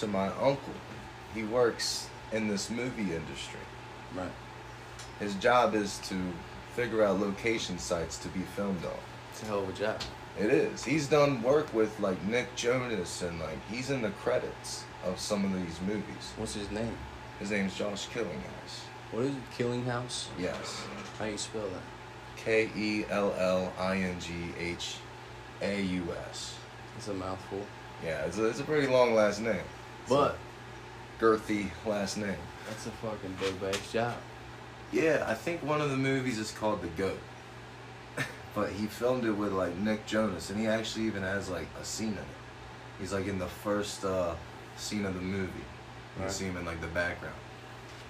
So my uncle, he works in this movie industry. Right. His job is to figure out location sites to be filmed on. It's a hell of a job. It is. He's done work with like Nick Jonas and like he's in the credits of some of these movies. What's his name? His name's Josh Kellinghaus. What is it? Killing House? Yes. How do you spell that? K E L L I N G H A U S. It's a mouthful. Yeah, it's a, it's a pretty long last name. But girthy last name. that's a fucking big bass job. Yeah, I think one of the movies is called The Goat. but he filmed it with like Nick Jonas, and he actually even has like a scene in it. He's like in the first uh, scene of the movie. You Right. see him in like the background.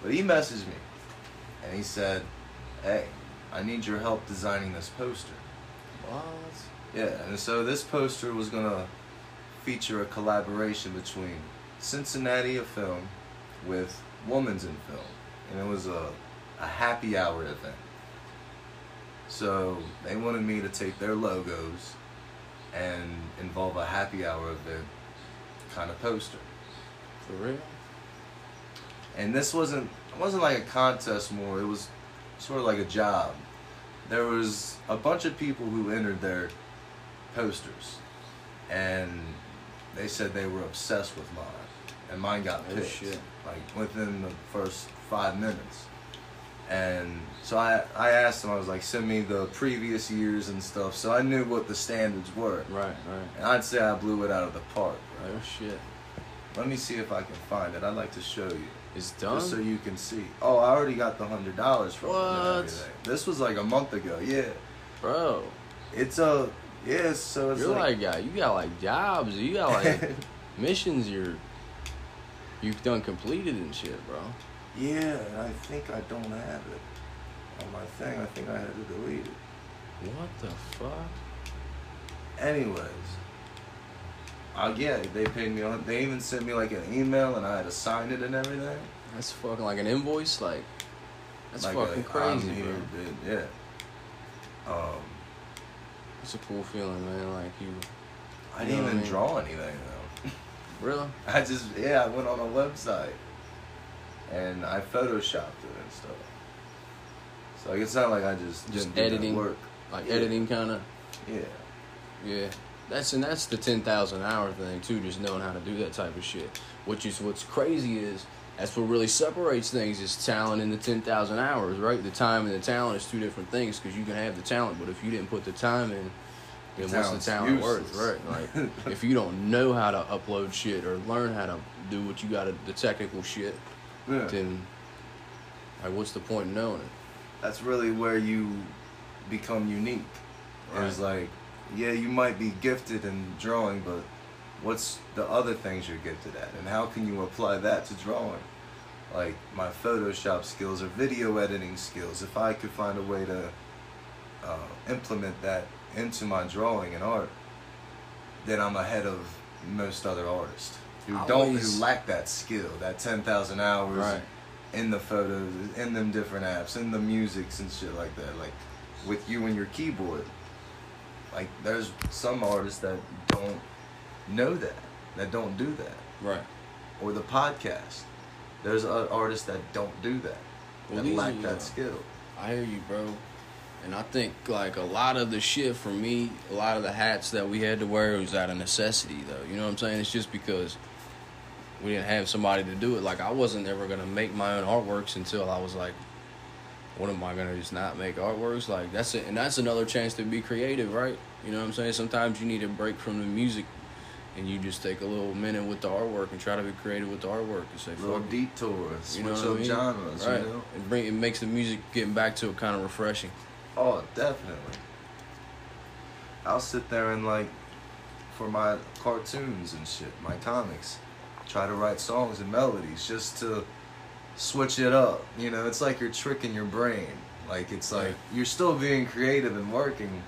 But he messaged me, and he said, "Hey, I need your help designing this poster." What? Yeah, and so this poster was gonna feature a collaboration between Cincinnati a Film with Women's in Film, and it was a a happy hour event. So they wanted me to take their logos and involve a happy hour event kind of poster. For real? And this wasn't it wasn't like a contest more, it was sort of like a job. There was a bunch of people who entered their posters and they said they were obsessed with mine. And mine got Oh, picked. shit. Like within the first five minutes. And so I, I asked him, I was like, send me the previous years and stuff. So I knew what the standards were. Right, right. And I'd say I blew it out of the park. Right? Oh shit. Let me see if I can find it. I'd like to show you. It's done. Just so you can see. Oh, I already got the hundred dollars from it What? This was like a month ago. Yeah, Bro, it's a yeah. So it's you're like, like, uh, you got like jobs, you got like missions you're you've done completed and shit, bro. yeah. I think I don't have it on my thing. I think I had to delete it. What the fuck? Anyways, uh, yeah, they paid me on. They even sent me like an email, and I had to sign it and everything. That's fucking like an invoice, like that's Like fucking a, crazy, I'm bro. dude. Yeah. Um, It's a cool feeling, man. Like you, I didn't even I mean? draw anything though. Really? I just yeah, I went on a website and I photoshopped it and stuff. So like, it's not like I just Just editing? work. Like Yeah. editing, kind of. Yeah, Yeah, that's and that's the ten thousand hour thing too. Just knowing how to do that type of shit. Which is what's crazy is that's what really separates things is talent and the ten thousand hours, right? The time and the talent is two different things because you can have the talent, but if you didn't put the time in, then what's the talent worth, right? Like if you don't know how to upload shit or learn how to do what you got to the technical shit, yeah. then like what's the point in knowing it? That's really where you become unique. It's like, yeah, you might be gifted in drawing, but what's the other things you're gifted at, and how can you apply that to drawing? Like my Photoshop skills or video editing skills. If I could find a way to uh, implement that into my drawing and art, then I'm ahead of most other artists who don't Always- who lack that skill, that ten thousand hours Right. in the photos, in them different apps, in the musics and shit like that. Like with you and your keyboard. Like there's some artists that don't know that, that don't do that, Right. or the podcast. There's artists that don't do that, Well, that lack that uh, skill. I hear you, bro. And I think like a lot of the shit for me, a lot of the hats that we had to wear was out of necessity, though. You know what I'm saying? It's just because we didn't have somebody to do it. Like I wasn't ever gonna make my own artworks until I was like, what am I gonna just not make artworks? Like that's it, and that's another chance to be creative, right? You know what I'm saying? Sometimes you need a break from the music, and you just take a little minute with the artwork and try to be creative with the artwork and say, Little fuck it. detour, You know what I mean? genres, right? you know? It bring it makes the music getting back to it kind of refreshing. Oh, definitely. I'll sit there and like, for my cartoons and shit, my comics, try to write songs and melodies just to switch it up. You know, it's like you're tricking your brain. Like it's like you're still being creative and working,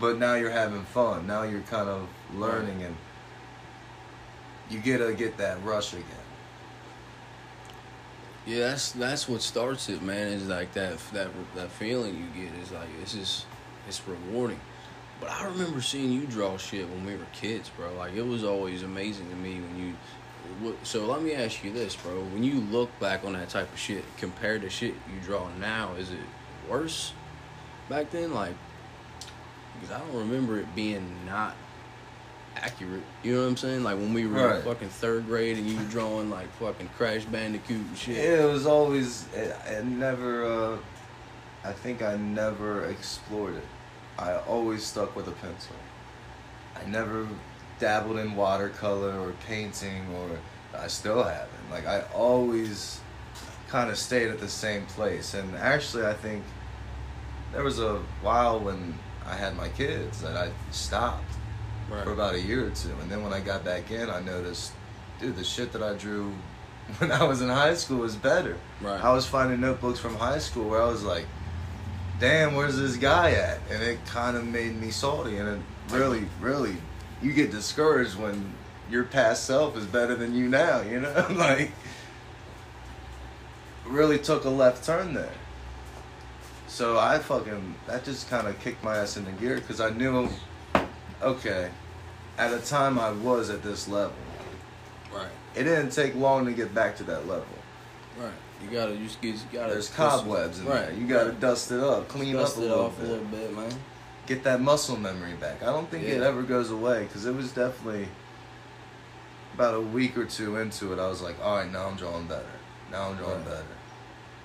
but now you're having fun. Now you're kind of learning and you get to get that rush again. Yeah, that's that's what starts it, man. Is like that that that feeling you get is like it's just it's rewarding. But I remember seeing you draw shit when we were kids, bro. Like it was always amazing to me when you so let me ask you this, bro. When you look back on that type of shit, compared to shit you draw now, is it worse back then? Like, because I don't remember it being not accurate. You know what I'm saying? Like when we were in Right. fucking third grade and you were drawing like fucking Crash Bandicoot and shit. Yeah, it was always. It, it never. Uh, I think I never explored it. I always stuck with a pencil. I never dabbled in watercolor or painting, or I still haven't. Like I always kind of stayed at the same place. And actually, I think there was a while when I had my kids that I stopped Right. for about a year or two. And then when I got back in, I noticed, dude, the shit that I drew when I was in high school was better. Right. I was finding notebooks from high school where I was like, damn, where's this guy at? And it kind of made me salty. And it really, really, you get discouraged when your past self is better than you now, you know? like, really took a left turn there. So I fucking, that just kind of kicked my ass into gear because I knew, okay, at a time I was at this level. Right. It didn't take long to get back to that level. Right. You gotta just get. You gotta. There's cobwebs in right. there. You gotta dust it up, clean dust up a little bit, a little bit, man. get that muscle memory back. I don't think it ever goes away because it was definitely about a week or two into it. I was like, all right, now I'm drawing better. Now I'm drawing Right. better.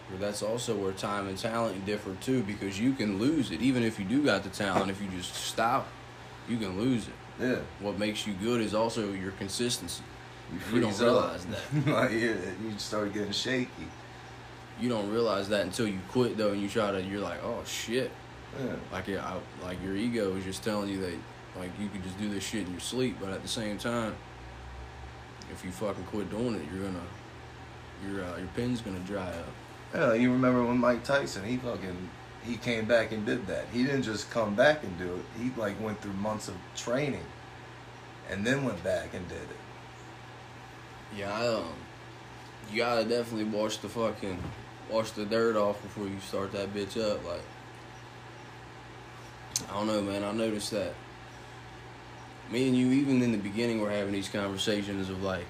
But that's also where time and talent differ too, because you can lose it. Even if you do got the talent, if you just stop, you can lose it. Yeah, What makes you good is also your consistency. you, You don't realize up. that. like, yeah, you start getting shaky. You don't realize that until you quit though, and you try to. You're like, oh shit. Yeah, Like yeah, I, like your ego is just telling you that like you can just do this shit in your sleep, but at the same time, if you fucking quit doing it, you're gonna your uh, your pen's gonna dry up. yeah. You remember when Mike Tyson? He fucking he came back and did that. He didn't just come back and do it. He like went through months of training, and then went back and did it. Yeah, I, um, you gotta definitely wash the fucking wash the dirt off before you start that bitch up. Like, I don't know, man. I noticed that me and you, even in the beginning, were having these conversations of like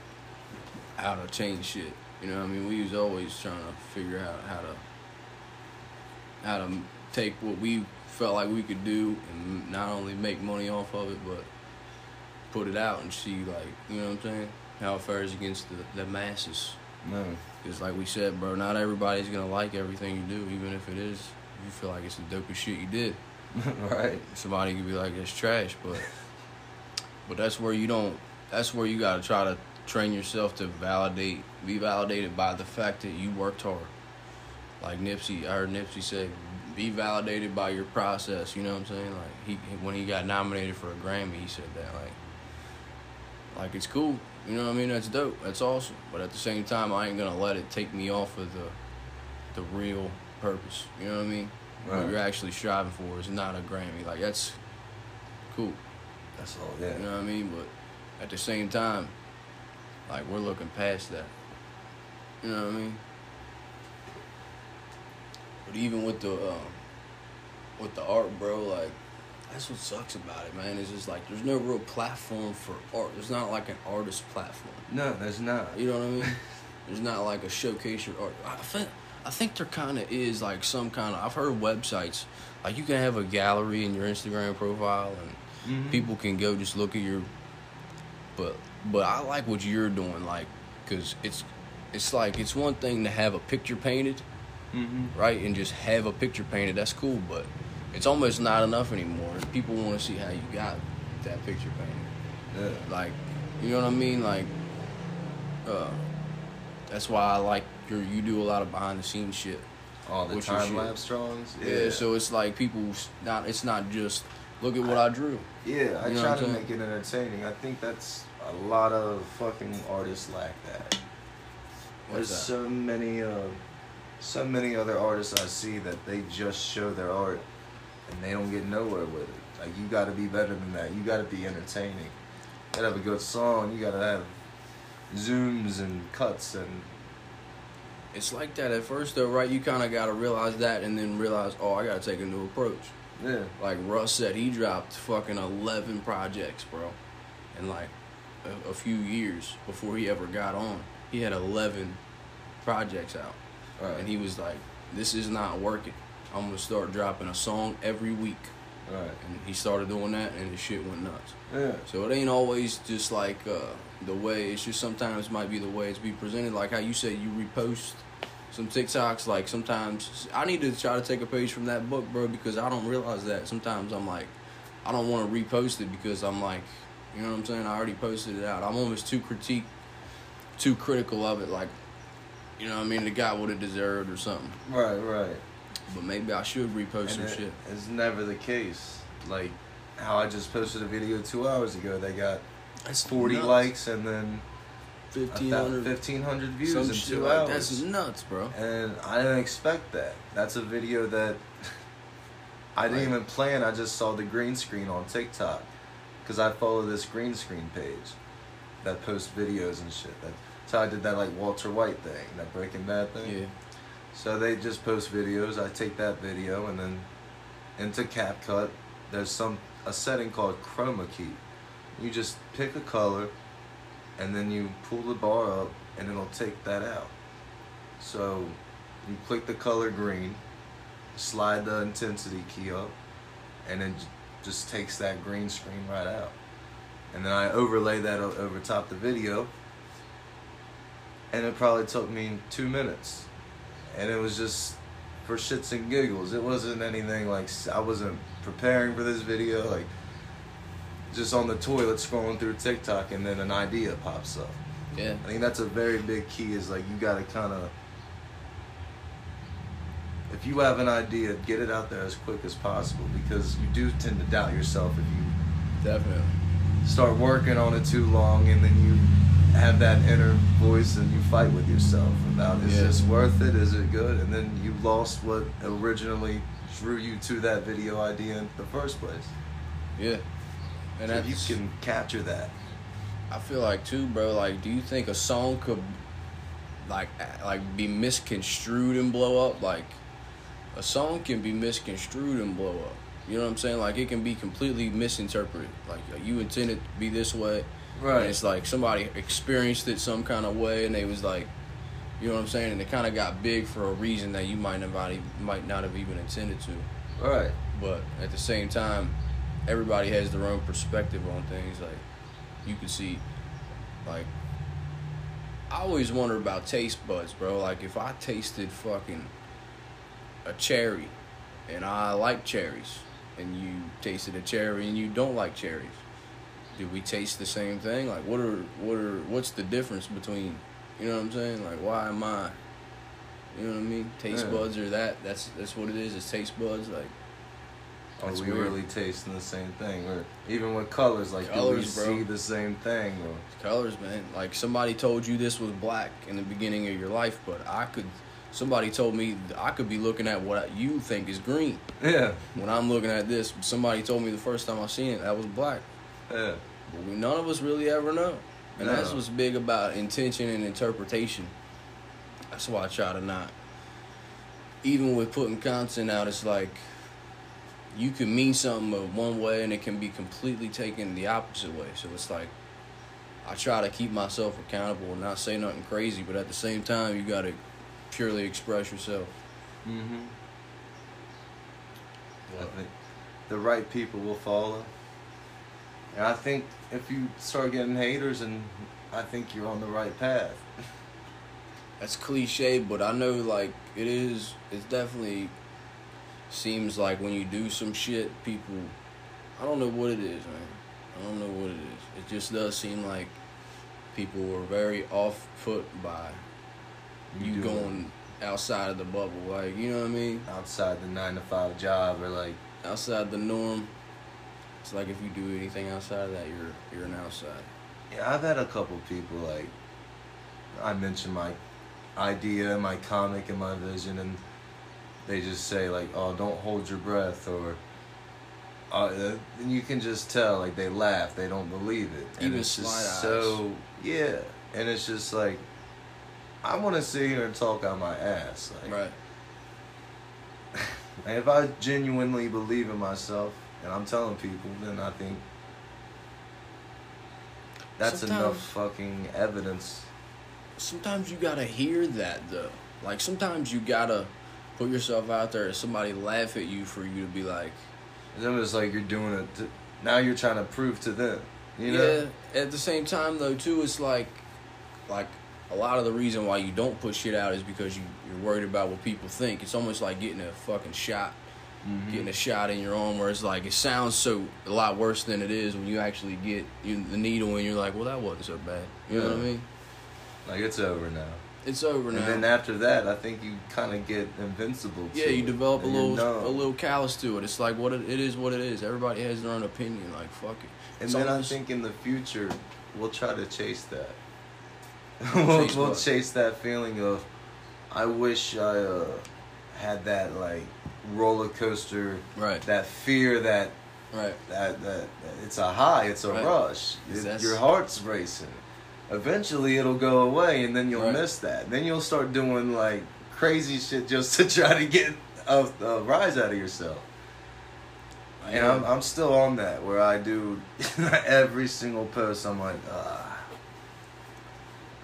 how to change shit. You know, what I mean, we was always trying to figure out how to how to take what we felt like we could do and not only make money off of it, but put it out and see like you know what I'm saying how it fares against the, the masses. No. Because like we said, bro, not everybody's gonna like everything you do, even if it is you feel like it's the dopest shit you did. right. Somebody could be like it's trash, but but that's where you don't. That's where you gotta try to train yourself to validate, be validated by the fact that you worked hard. Like Nipsey, I heard Nipsey say, "Be validated by your process." You know what I'm saying? Like he when he got nominated for a Grammy, he said that like, like it's cool. You know what I mean? That's dope. That's awesome. But at the same time, I ain't gonna let it take me off of the the real purpose. You know what I mean? Right. What you're actually striving for is not a Grammy. Like that's cool. That's all. Yeah. You know what I mean? But at the same time, like we're looking past that. You know what I mean? But even with the um, with the art, bro, like that's what sucks about it, man. It's just like there's no real platform for art. There's not like an artist platform. No, there's not. You know what I mean? There's not like a showcase your art. I think I think there kind of is like some kind of. I've heard websites like you can have a gallery in your Instagram profile and Mhm. people can go just look at your. But but I like what you're doing, like, cause it's it's like it's one thing to have a picture painted, Mm-hmm. right, and just have a picture painted. That's cool, but it's almost not enough anymore. People want to see how you got that picture painted Yeah. like you know what I mean like uh that's why I like your you do a lot of behind the scenes shit All the time lapse drawings. yeah. so it's like people not it's not just look at what I, drew Yeah, I You know try to make it entertaining. I think that's a lot of fucking artists lack that. What's There's that? so many, uh, so many other artists I see that they just show their art, and they don't get nowhere with it. Like you got to be better than that. You got to be entertaining. You gotta have a good song. You gotta have zooms and cuts and it's like that at first though right you kind of got to realize that and then realize oh I got to take a new approach yeah. like Russ said he dropped fucking 11 projects bro in like a, a few years before he ever got on. He had eleven projects out, Right. and he was like, "This is not working. I'm gonna start dropping a song every week." right. And he started doing that, and his shit went nuts. Yeah. So it ain't always just like uh, the way. It's just sometimes might be the way it's be presented. Like how you said you repost some TikToks. Like sometimes I need to try to take a page from that book, bro, because I don't realize that. Sometimes I'm like, I don't want to repost it because I'm like, you know what I'm saying? I already posted it out. I'm almost too critique, too critical of it. Like, you know what I mean? The guy would have deserved or something. Right. Right. But maybe I should repost And some it- shit. It's never the case. Like how I just posted a video two hours ago. They got That's 40 nuts. likes and then fifteen 1500, hundred. 1500 views in two like hours. that's nuts, bro. and I didn't expect that. That's a video that I didn't Right. even plan. I just saw the green screen on TikTok because I follow this green screen page that posts videos and shit. That, so I did that like Walter White thing, that Breaking Bad thing. Yeah. So they just post videos. I take that video and then into CapCut. There's some a setting called chroma key. You just pick a color, and then you pull the bar up, and it'll take that out. So you click the color green, slide the intensity key up, and then just takes that green screen right out. And then I overlay that over top the video, and it probably took me two minutes and it was just for shits and giggles. It wasn't anything like I wasn't preparing for this video. Like just on the toilet scrolling through TikTok, and then an idea pops up. Yeah. I think that's a very big key. Is like you got to kind of if you have an idea, get it out there as quick as possible because you do tend to doubt yourself if you Definitely. start working on it too long and then you have that inner voice and you fight with yourself about is Yeah. this worth it is it good and then you lost what originally drew you to that video idea in the first place Yeah. And so if you can capture that I feel like too, bro. Like, do you think a song could, like, like be misconstrued and blow up? Like, a song can be misconstrued and blow up. You know what I'm saying? Like, it can be completely misinterpreted. Like, you intended to be this way, and it's like somebody experienced it some kind of way, and they was like, you know what I'm saying? And it kind of got big for a reason that you might not might not have even intended to. right but at the same time, everybody has their own perspective on things. Like you can see, like I always wonder about taste buds, bro. Like if I tasted fucking a cherry, and I like cherries, and you tasted a cherry and you don't like cherries, do we taste the same thing? Like what are what are what's the difference between, you know what I'm saying? Like why am I? You know what I mean? Taste Yeah. buds or that? That's that's what it is. It's taste buds. Like are we weird. really tasting the same thing or even with colors like Colors, do we bro. see the same thing or colors, man. Like somebody told you this was black in the beginning of your life, but I could. Somebody told me I could be looking at what you think is green. yeah When I'm looking at this, somebody told me the first time I seen it that was black. yeah But we none of us really ever know, and that's what's big about intention and interpretation. That's why I try to not. Even with putting content out, it's like you can mean something of one way and it can be completely taken the opposite way. So it's like I try to keep myself accountable and not say nothing crazy, but at the same time, you got to purely express yourself. mm-hmm I think the right people will follow. And I think if you start getting haters, and I think you're on the right path. That's cliche, but I know like it is. It definitely seems like when you do some shit, people. I don't know what it is, man. I don't know what it is. It just does seem like people were very off put by you, do going outside of the bubble. Like you know what I mean? outside the nine to five job, or like Outside the norm. It's like if you do anything outside of that, you're you're an outside. yeah, I've had a couple people like I mentioned my idea, my comic, and my vision, and they just say like, "Oh, don't hold your breath," or uh, and you can just tell like they laugh, they don't believe it. And Even it's just. So yeah, and it's just like I want to sit here and talk out my ass, like. Right. If I genuinely believe in myself and I'm telling people, then I think that's Sometimes- enough fucking evidence. sometimes you gotta hear that though. Like sometimes you gotta put yourself out there and somebody laugh at you for you to be like, Then It's like you're doing it. To, now you're trying to prove to them. You know? yeah. At the same time though too, it's like, like a lot of the reason why you don't put shit out is because you you're worried about what people think. It's almost like getting a fucking shot, Mhm. getting a shot in your arm where it's like it sounds so a lot worse than it is when you actually get you, the needle and you're like, well that wasn't so bad. You know what I mean? Like it's over now. It's over now. And then after that, I think you kind of get invincible. Yeah, you it, develop a and little a little callous to it. It's like what it, it is, what it is. Everybody has their own opinion. Like fuck it. And then I think in the future, we'll try to chase that. we'll, Chase we'll chase that feeling of, I wish I uh, had that like roller coaster, Right. that fear that Right. that that, that it's a high, it's a Right. rush. It- your heart's racing. Eventually, it'll go away, and then you'll Right. miss that. Then you'll start doing like crazy shit just to try to get a, a rise out of yourself. And I'm, I'm still on that where I do every single post. I'm like, ah,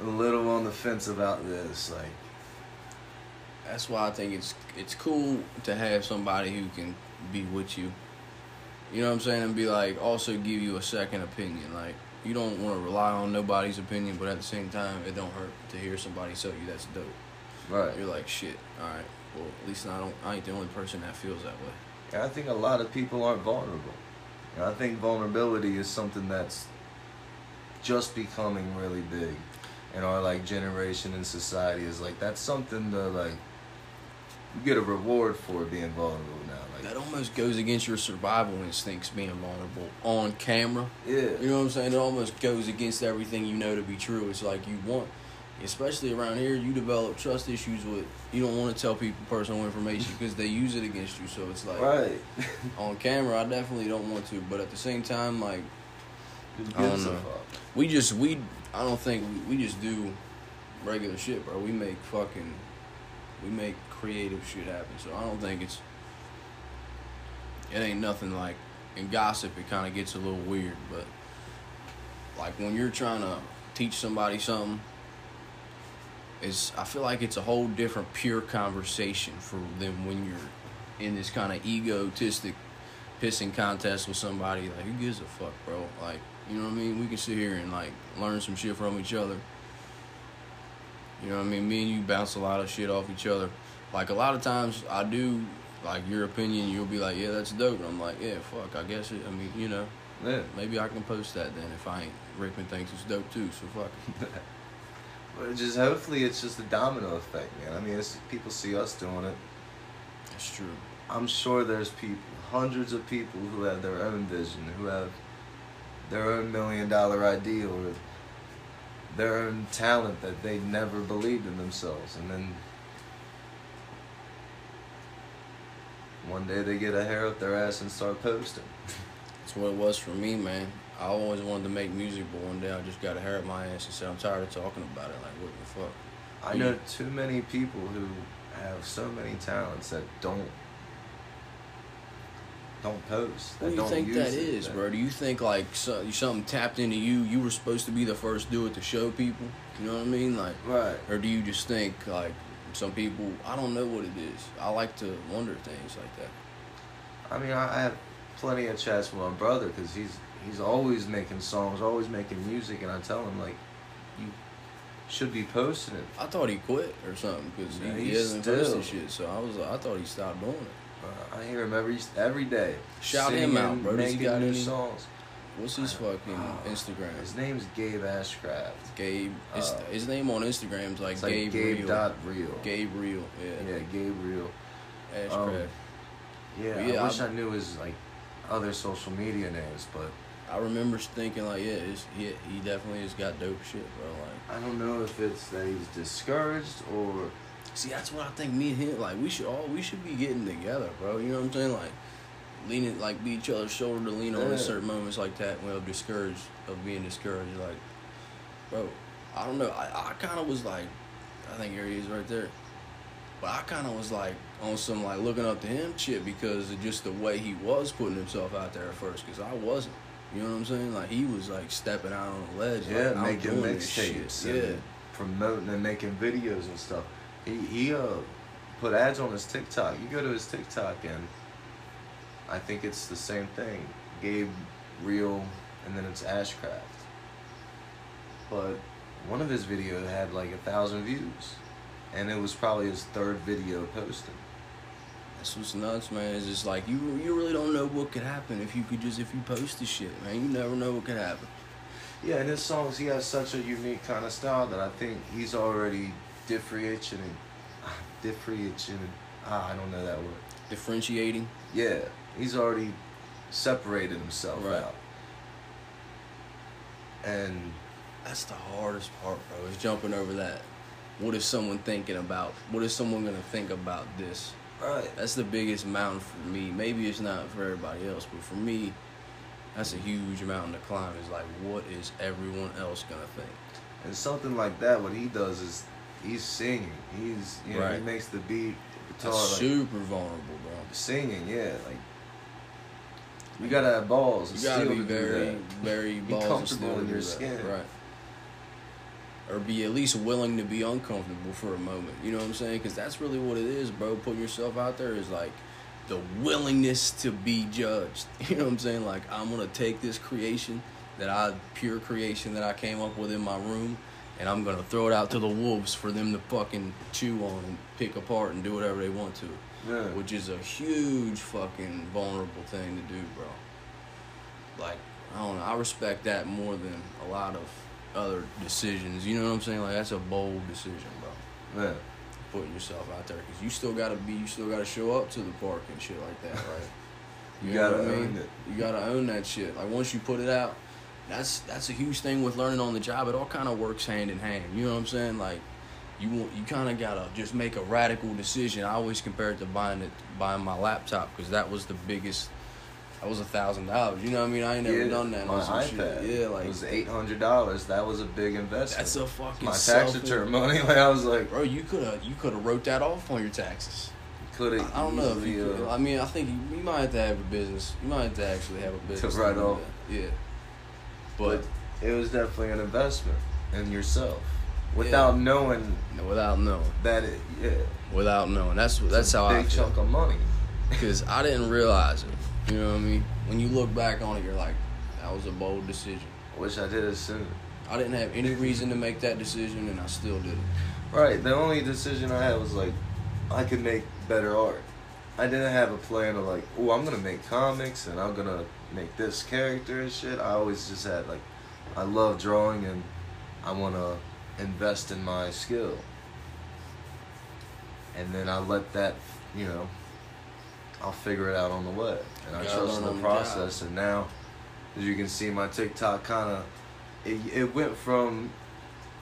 a little on the fence about this. Like, That's why I think it's it's cool to have somebody who can be with you. You know what I'm saying? And be like also give you a second opinion. Like you don't want to rely on nobody's opinion, but at the same time, it don't hurt to hear somebody tell you that's dope. right. You're like, shit. All right. Well, at least I don't. I ain't the only person that feels that way. And I think a lot of people aren't vulnerable. And I think vulnerability is something that's just becoming really big in our like generation in society. Is like that's something to like you get a reward for being vulnerable now. That almost goes against your survival instincts being vulnerable on camera. yeah, You know what I'm saying? It almost goes against everything you know to be true. It's like you want, especially around here, you develop trust issues with. You don't want to tell people personal information because they use it against you. So it's like right. on camera, I definitely don't want to. But at the same time, like I don't know. we just we, I don't think we, we just do regular shit, bro. We make fucking, we make creative shit happen. So I don't think it's. It ain't nothing like in gossip. It kind of gets a little weird, but like when you're trying to teach somebody something, it's I feel like it's a whole different pure conversation for them when you're in this kind of egotistic pissing contest with somebody. Like who gives a fuck, bro? Like you know what I mean? We can sit here and like learn some shit from each other. You know what I mean? Me and you bounce a lot of shit off each other. Like a lot of times I do like your opinion, you'll be like, Yeah, that's dope and I'm like, Yeah, fuck, I guess it I mean, you know, Yeah. maybe I can post that then if I ain't Rickman thinks it's dope too, so fuck. But just hopefully it's just a domino effect, man. I mean, it's, people see us doing it. That's true. I'm sure there's people, hundreds of people who have their own vision, who have their own million dollar idea or their own talent that they never believed in themselves. And then one day they get a hair up their ass and start posting. That's what it was for me, man. I always wanted to make music, but one day I just got a hair up my ass and said, I'm tired of talking about it. Like, what the fuck? I know too many people who have so many talents that don't don't post. What do you think that is, that it, is, that- bro? Do you think like so, something tapped into you? You were supposed to be the first to do it to show people. You know what I mean? Like, Right. or do you just think like some people? I don't know what it is. I like to wonder things like that. I mean, I have plenty of chats with my brother because he's he's always making songs, always making music, and I tell him like, you should be posting it. I thought he quit or something because Yeah, he, he hasn't still- posted shit. So I was, I thought he stopped doing it. Uh, I hear him every every day. Shout him out, bro. Making got new any- songs. What's his fucking Uh, Instagram? His name's Gabe Ashcraft. Gabe. His, uh, his name on Instagram is like, like Gabe, Gabe Real. dot real. Gabe Real. Yeah. Yeah, Gabe real. Ashcraft. Um, Yeah, Yeah, I wish I- I knew his like other social media names, but I remember thinking like, yeah, it's, he he definitely has got dope shit, bro. Like, I don't know if it's that he's discouraged or see, that's what I think. Me and him, like, we should all we should be getting together, bro. You know what I'm saying? Like, leaning, like, be each other's shoulder to lean on Yeah. in certain moments like that. When I'm discouraged of being discouraged, like, bro, I don't know. I I kind of was like, I think here he is right there. But I kind of was like on some like looking up to him shit because of just the way he was putting himself out there at first. Because I wasn't. You know what I'm saying? Like he was like stepping out on a ledge. Yeah, like, making mixtapes Yeah. promoting and making videos and stuff. He he uh put ads on his TikTok. You go to his TikTok and I think it's the same thing. Gabe Real and then it's Ashcraft. But one of his videos had like a thousand views. And it was probably his third video posted. That's what's nuts, man. It's just like you you really don't know what could happen if you could just if you post the shit, man. You never know what could happen. Yeah, and his songs, he has such a unique kind of style that I think he's already differentiating. Differentiating. Ah, I don't know that word. Differentiating. Yeah, he's already separated himself Right. out. And That's the hardest part, bro. Is jumping over that. What is someone thinking about? What is someone gonna think about this? right, That's the biggest mountain for me. Maybe it's not for everybody else, but for me, that's a huge mountain to climb. Is like, what is everyone else gonna think? and something like that, what he does is he's singing. He's you know he makes the beat, guitar, That's like, super vulnerable, bro. singing. Yeah, like you gotta have balls. You gotta be very, very Be comfortable in your that. skin. right? Or be at least willing to be uncomfortable for a moment. You know what I'm saying? Because that's really what it is, bro. Putting yourself out there is like the willingness to be judged. You know what I'm saying? Like I'm gonna take this creation that I pure creation that I came up with in my room. And I'm gonna throw it out to the wolves for them to fucking chew on and pick apart and do whatever they want to Yeah. which is a huge fucking vulnerable thing to do, bro. Like, I don't know, I respect that more than a lot of other decisions. You know what I'm saying? Like, that's a bold decision, bro. yeah. Putting yourself out there because you still gotta be, you still gotta show up to the park and shit like that, right? You know gotta I own mean? it. You gotta own that shit. Like once you put it out, that's that's a huge thing with learning on the job. It all kind of works hand in hand. You know what I'm saying? Like you want you kind of gotta just make a radical decision. I always compare it to buying it buying my laptop because that was the biggest. That was a thousand dollars. You know what I mean? I ain't never Yeah, done that my iPad. shit. Yeah, like it was eight hundred dollars. That was a big investment. that's a fucking my tax return money. Like I was like, Bro, you could have you could have wrote that off on your taxes. You could have. I don't know if you. Could, uh, I mean, I think you, you might have to have a business. You might have to actually have a business write do off. Yeah, but it was definitely an investment in yourself, without knowing without knowing, that it. Yeah, without knowing, that's that's how I big chunk of money. Because I didn't realize it. You know what I mean? When you look back on it, you're like, that was a bold decision. I wish I did it sooner. I didn't have any reason to make that decision, and I still did it. Right. The only decision I had was like, I could make better art. I didn't have a plan of like, oh, I'm gonna make comics and I'm gonna make this character and shit. I always just had like, I love drawing and I wanna invest in my skill. And then I let that, you know, I'll figure it out on the way. And I trust learn the process. And now, as you can see, my TikTok kind of, it, it went from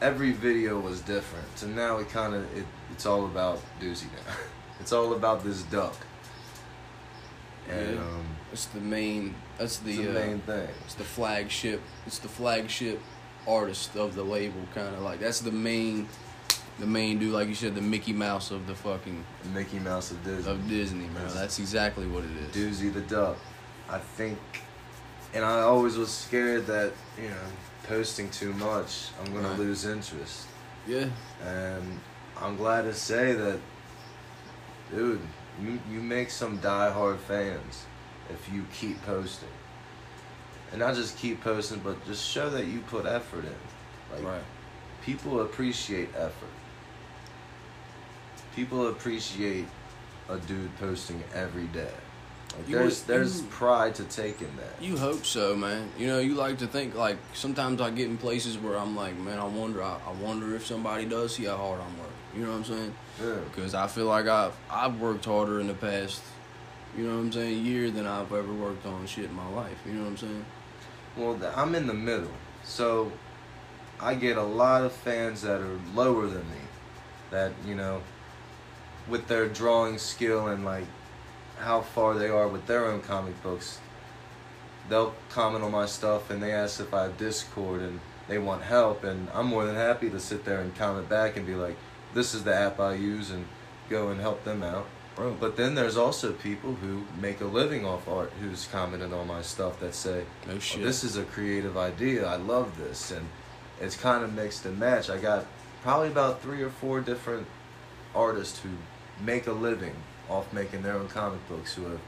every video was different. So now it kind of it, it's all about Doozy now. it's all about this duck. And Yeah. um, It's the main. That's the, the uh, main thing. It's the flagship. It's the flagship artist of the label, kind of like that's the main, the main dude. Like you said, the Mickey Mouse of the fucking The Mickey Mouse of Disney. of Disney, bro. Yes. That's exactly what it is. Doozy the duck. I think, and I always was scared that you know posting too much, I'm gonna Right. lose interest. Yeah, And I'm glad to say that, dude, you, you make some diehard fans if you keep posting. And not just keep posting, but just show that you put effort in. Like, right. people appreciate effort. People appreciate a dude posting every day. Like, there's would- there's you- pride to take in that. You hope so, man. You know, you like to think like sometimes I get in places where I'm like, man, I wonder, I, I wonder if somebody does see how hard I'm working. You know what I'm saying? Yeah. Because I feel like I've I've worked harder in the past, you know what I'm saying, year than I've ever worked on shit in my life. You know what I'm saying? Well, I'm in the middle, so I get a lot of fans that are lower than me, that you know, with their drawing skill and like how far they are with their own comic books. They'll comment on my stuff and they ask if I have Discord and they want help, and I'm more than happy to sit there and comment back and be like, "This is the app I use," and go and help them out. Bro. But then there's also people who make a living off art who's commented on my stuff that say, no "Oh, this is a creative idea. I love this. And it's kind of mixed and match. I got probably about three or four different artists who make a living off making their own comic books who have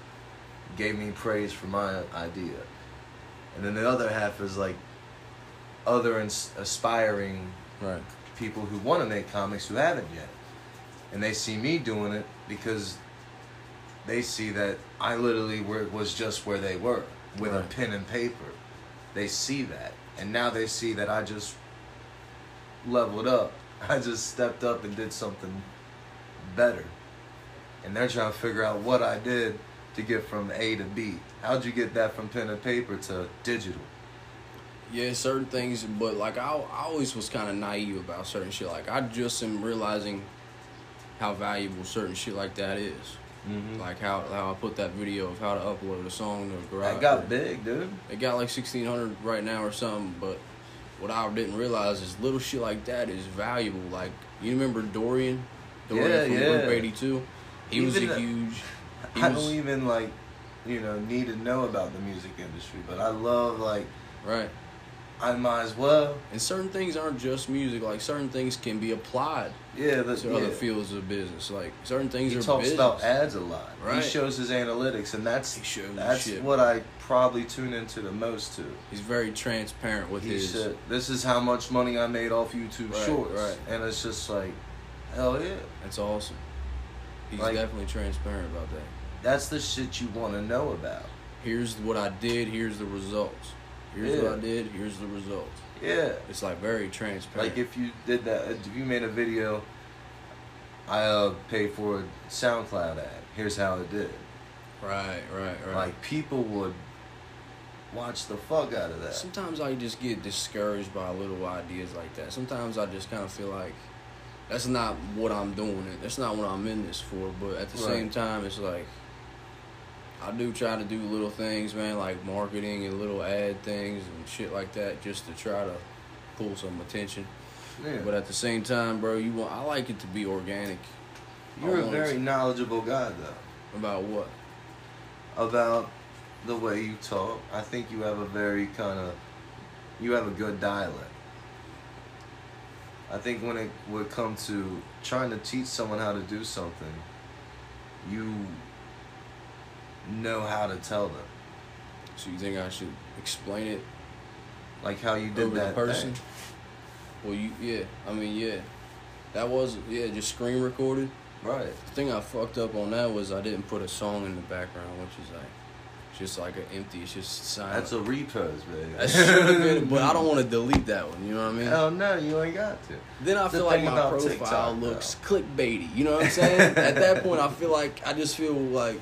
gave me praise for my idea. And then the other half is like other ins- aspiring right. people who want to make comics who haven't yet. And they see me doing it because they see that I literally were, was just where they were with a pen and paper. They see that. And now they see that I just leveled up. I just stepped up and did something better. And they're trying to figure out what I did to get from A to B. How'd you get that from pen and paper to digital? Yeah, certain things, but like I, I always was kind of naive about certain shit. Like I just am realizing how valuable certain shit like that is. Mm-hmm. Like how how I put that video of how to upload a song to Garage. I got big, dude. It got like sixteen hundred right now or something, but what I didn't realize is little shit like that is valuable. Like you remember Dorian, Dorian Yeah, from yeah. Group Eighty Two. He was a huge. He I was, don't even like, you know, need to know about the music industry, but I love like right. I might as well. And certain things aren't just music. Like certain things can be applied Yeah, the, to yeah. other fields of business. Like certain things are. He talks business. about ads a lot. Right. He shows his analytics, and that's that's shit. what I probably tune into the most to. He's very transparent with He his. said, "This is how much money I made off YouTube Right, Shorts," right. and it's just like, hell yeah, That's awesome. He's Like- definitely transparent about that. that's the shit you want to know about. Here's what I did. Here's the results. Here's Yeah. what I did. Here's the results. Yeah, It's like very transparent. like if you did that, if you made a video, I uh, paid for a SoundCloud ad. Here's how it did. right, right, right. Like people would watch the fuck out of that. Sometimes I just get discouraged by little ideas like that. Sometimes I just kind of feel like that's not what I'm doing. That's not what I'm in this for. But at the Right. same time, it's like I do try to do little things, man, like marketing and little ad things and shit like that, just to try to pull some attention. Yeah. But at the same time, bro, you want I like it to be organic. You're a very to- knowledgeable guy, though, about what? about the way you talk. I think you have a very kind of, you have a good dialect. I think when it would come to trying to teach someone how to do something, you know how to tell them, So you think I should explain it like how you did that person? thing. Well, you yeah. I mean, yeah. That was yeah, just screen recorded. Right. The thing I fucked up on that was I didn't put a song in the background, which is like just like an empty. It's just silent. That's a repose, baby. That should have been, but I don't want to delete that one. You know what I mean? Hell no, you ain't got to. Then I the feel like my profile TikTok, looks clickbaity. You know what I'm saying? At that point, I feel like I just feel like,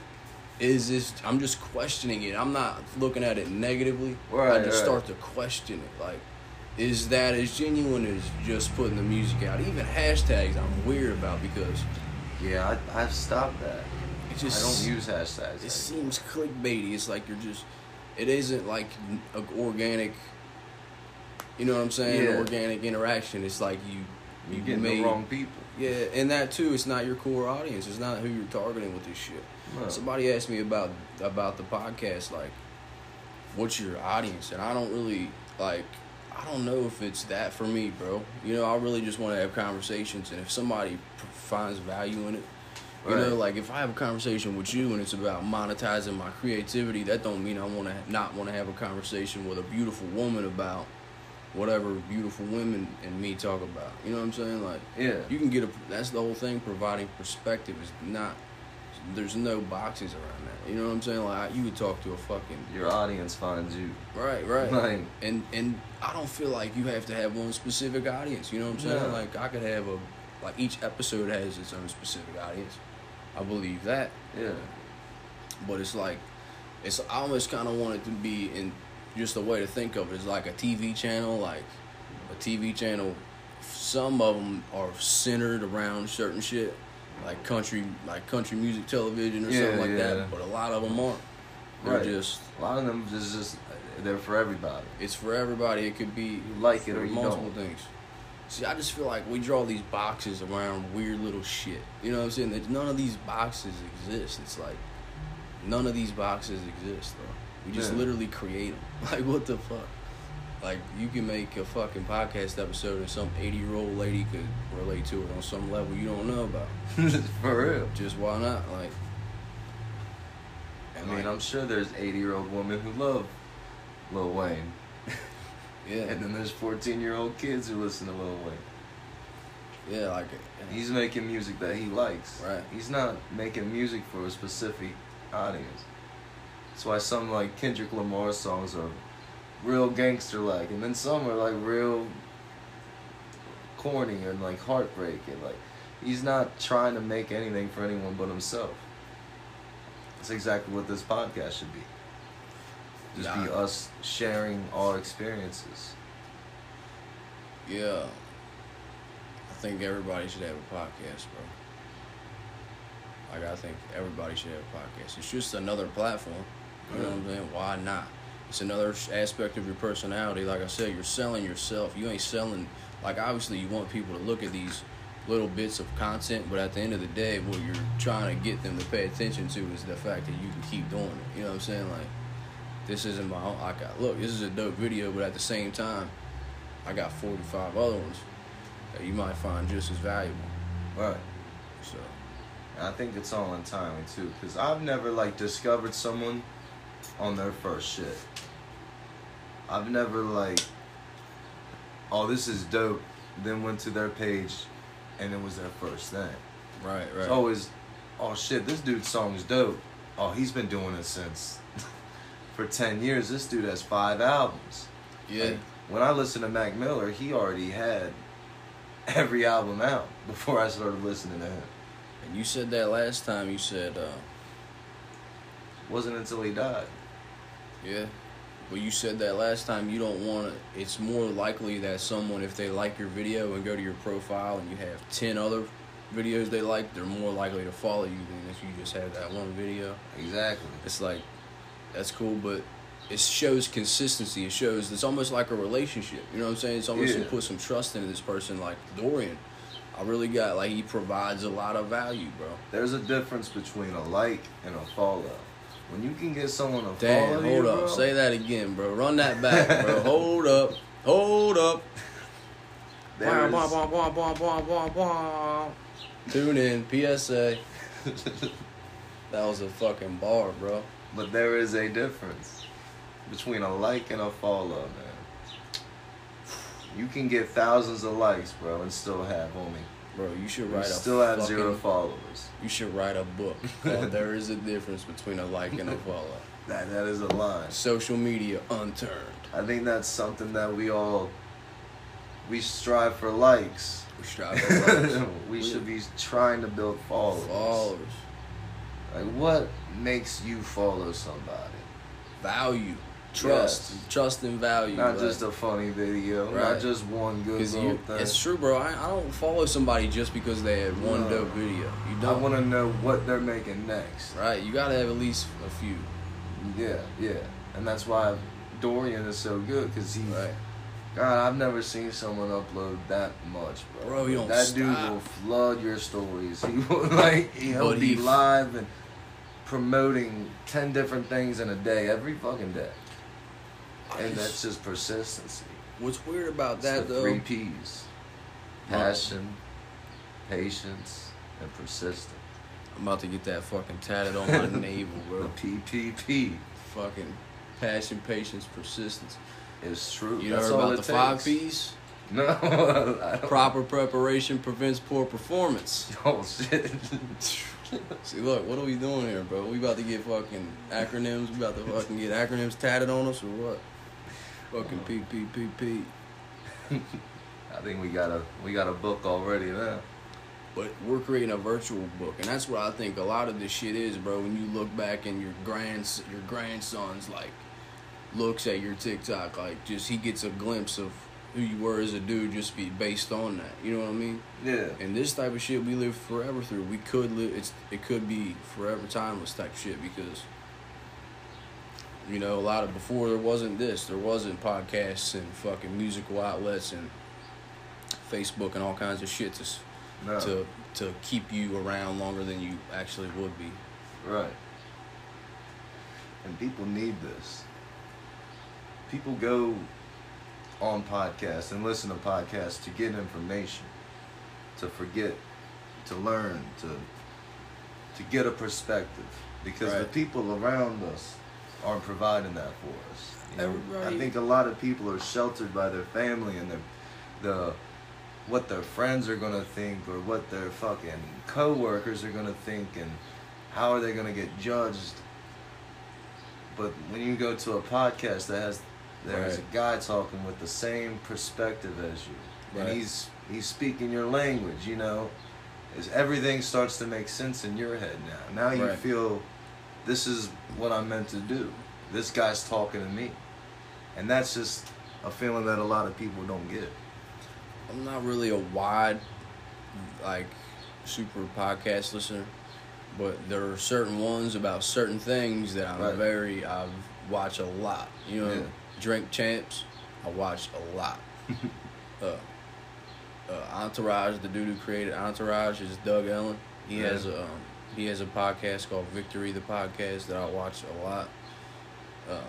is this? I'm just questioning it. I'm not looking at it negatively. Right, I just right. start to question it. Like, is that as genuine as just putting the music out? Even hashtags, I'm weird about because Yeah, I, I've stopped that. it just I don't use hashtags. It seems clickbaity. It's like you're just. It isn't like an organic. You know what I'm saying? Yeah. Organic interaction. It's like you. You made, the wrong people. Yeah, and that too. It's not your core audience. It's not who you're targeting with this shit. No. Somebody asked me about about the podcast, like, what's your audience? And I don't really like. I don't know if it's that for me, bro. You know, I really just want to have conversations, and if somebody finds value in it, you know, like if I have a conversation with you and it's about monetizing my creativity, that don't mean I want to not want to have a conversation with a beautiful woman about whatever beautiful women and me talk about. You know what I'm saying? Like, Yeah. you can get a. That's the whole thing. Providing perspective is not. There's no boxes around that. You know what I'm saying? Like you could talk to a fucking Your audience finds you. right, right, Like, and and I don't feel like you have to have one specific audience. You know what I'm saying? No. Like I could have a like each episode has its own specific audience. I believe that, yeah. but it's like it's I almost kind of want it to be in just a way to think of it is like a TV channel, like a TV channel. Some of them are centered around certain shit, like country, like country music television or Yeah, something like yeah. that. But a lot of them aren't. They're Right. just A lot of them is just they're for everybody. it's for everybody. It could be You like it or multiple don't. things. See, I just feel like we draw these boxes around weird little shit. You know what I'm saying? That none of these boxes exist. It's like none of these boxes exist, though. We just Yeah. literally create them. Like what the fuck? Like you can make a fucking podcast episode and some 80 year old lady could relate to it on some level you don't know about. For real. Just why not? Like. I mean, like, I'm sure there's 80 year old women who love Lil Wayne. yeah, And then there's 14 year old kids who listen to Lil Wayne. yeah, like He's making music that he likes. Right. He's not making music for a specific audience. That's why some like Kendrick Lamar songs are real gangster like, and then some are like real corny and like heartbreak and like he's not trying to make anything for anyone but himself. That's exactly what this podcast should be. Just be us sharing our experiences. Yeah. I think everybody should have a podcast, bro. Like I think everybody should have a podcast. It's just another platform. You know what I'm saying? Why not? It's another aspect of your personality. Like I said, you're selling yourself. You ain't selling like obviously you want people to look at these little bits of content, but at the end of the day, what you're trying to get them to pay attention to is the fact that you can keep doing it. You know what I'm saying? Like this isn't my own. I got look. This is a dope video, but at the same time, I got 45 other ones that you might find just as valuable. Right. So I think it's all in timing too, because I've never like discovered someone on their first shit. I've never like, oh, this is dope. Then went to their page, and it was their first thing. right, right. It's always, oh shit, this dude's song's dope. Oh, he's been doing it since for ten years. This dude has five albums. yeah, Like, when I listened to Mac Miller, he already had every album out before I started listening to him. and you said that last time. You said, uh, Wasn't until he died. Yeah. Well, you said that last time. You don't want to. It's more likely that someone, if they like your video and go to your profile, and you have ten other videos they like, they're more likely to follow you than if you just have that one video. Exactly. It's like that's cool, but it shows consistency. It shows it's almost like a relationship. You know what I'm saying? It's almost you put some trust into this person, like Dorian. I really got like he provides a lot of value, bro. There's a difference between a like and a follow. When you can get someone to Damn, follow hold you, up, bro, say that again, bro. Run that back, bro. hold up, hold up. wah, wah, wah. Tune in, PSA. That was a fucking bar, bro. but there is a difference between a like and a follow, man. You can get thousands of likes, bro, and still have only Bro, you should you write a still have fucking, zero followers. You should write a book "There Is a Difference Between a Like and a Follow." That that is a line. Social media unturned. I think that's something that we all we strive for likes. We strive for likes. we should be trying to build followers. followers, Like what makes you follow somebody? value, trust, Yes. trust and value. Not just a funny video, Right. not just one good little you, thing. it's true, bro. I, I don't follow somebody just because they had one No. dope video. You don't, want to know what they're making next. right? You gotta have at least a few, Yeah, yeah, and that's why Dorian is so good because he. right? God, I've never seen someone upload that much, bro. Bro, he don't that dude will flood your stories. He will like he'll be live and promoting ten different things in a day, every fucking day, I and that's just persistency. what's weird about It's that the though. three P's: passion, patience, and persistence. I'm about to get that fucking tatted on my navel, bro. PPP Fucking passion, patience, persistence. is true. You That's heard about the five. P's? No, Proper preparation prevents poor performance. Oh shit. See, look, what are we doing here, bro? We about to get fucking acronyms. We about to fucking get acronyms tatted on us or what? Fucking PPPP. I think we got a we got a book already now. But we're creating a virtual book, and that's what I think a lot of this shit is, bro. When you look back and your grands, your grandson's like looks at your TikTok, like just he gets a glimpse of who you were as a dude, just be based on that. You know what I mean? Yeah. And this type of shit we live forever through. We could live. It's it could be forever timeless type shit because you know a lot of before there wasn't this. There wasn't podcasts and fucking musical outlets and Facebook and all kinds of shit to No. to to keep you around longer than you actually would be. Right. And people need this. People go on podcasts and listen to podcasts to get information, to forget, to learn, to to get a perspective. Because the people around us aren't providing that for us. You know, Everybody- I think a lot of people are sheltered by their family and their the what their friends are gonna think or what their fucking coworkers are gonna think and how are they gonna get judged. But when you go to a podcast that has there's Right. a guy talking with the same perspective as you, and he's he's speaking your language, you know, is everything starts to make sense in your head now. Now you Right. feel this is what I'm meant to do. This guy's talking to me, and that's just a feeling that a lot of people don't get. I'm not really a wide, like, super podcast listener, but there are certain ones about certain things that I'm Right. very, I watch a lot. You know, Yeah. Drink Champs, I watch a lot. uh, uh, Entourage, the dude who created Entourage is Doug Ellin. He Yeah. has a, um, he has a podcast called Victory, the podcast that I watch a lot. Uh,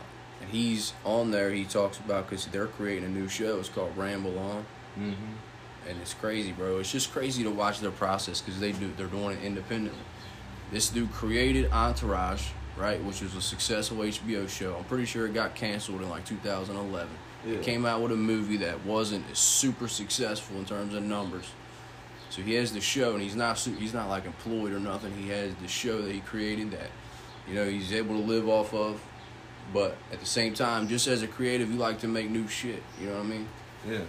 and he's on there. He talks about because they're creating a new show. It's called Ramble On Mm-hmm. and it's crazy, bro. It's just crazy to watch their process because they do they're doing it independently. This dude created Entourage, right, which was a successful HBO show. I'm pretty sure it got canceled in like 2011. Yeah. It came out with a movie that wasn't super successful in terms of numbers. So he has the show, and he's not he's not like employed or nothing. He has the show that he created that, you know, he's able to live off of. But at the same time, just as a creative, you like to make new shit. You know what I mean? Yeah.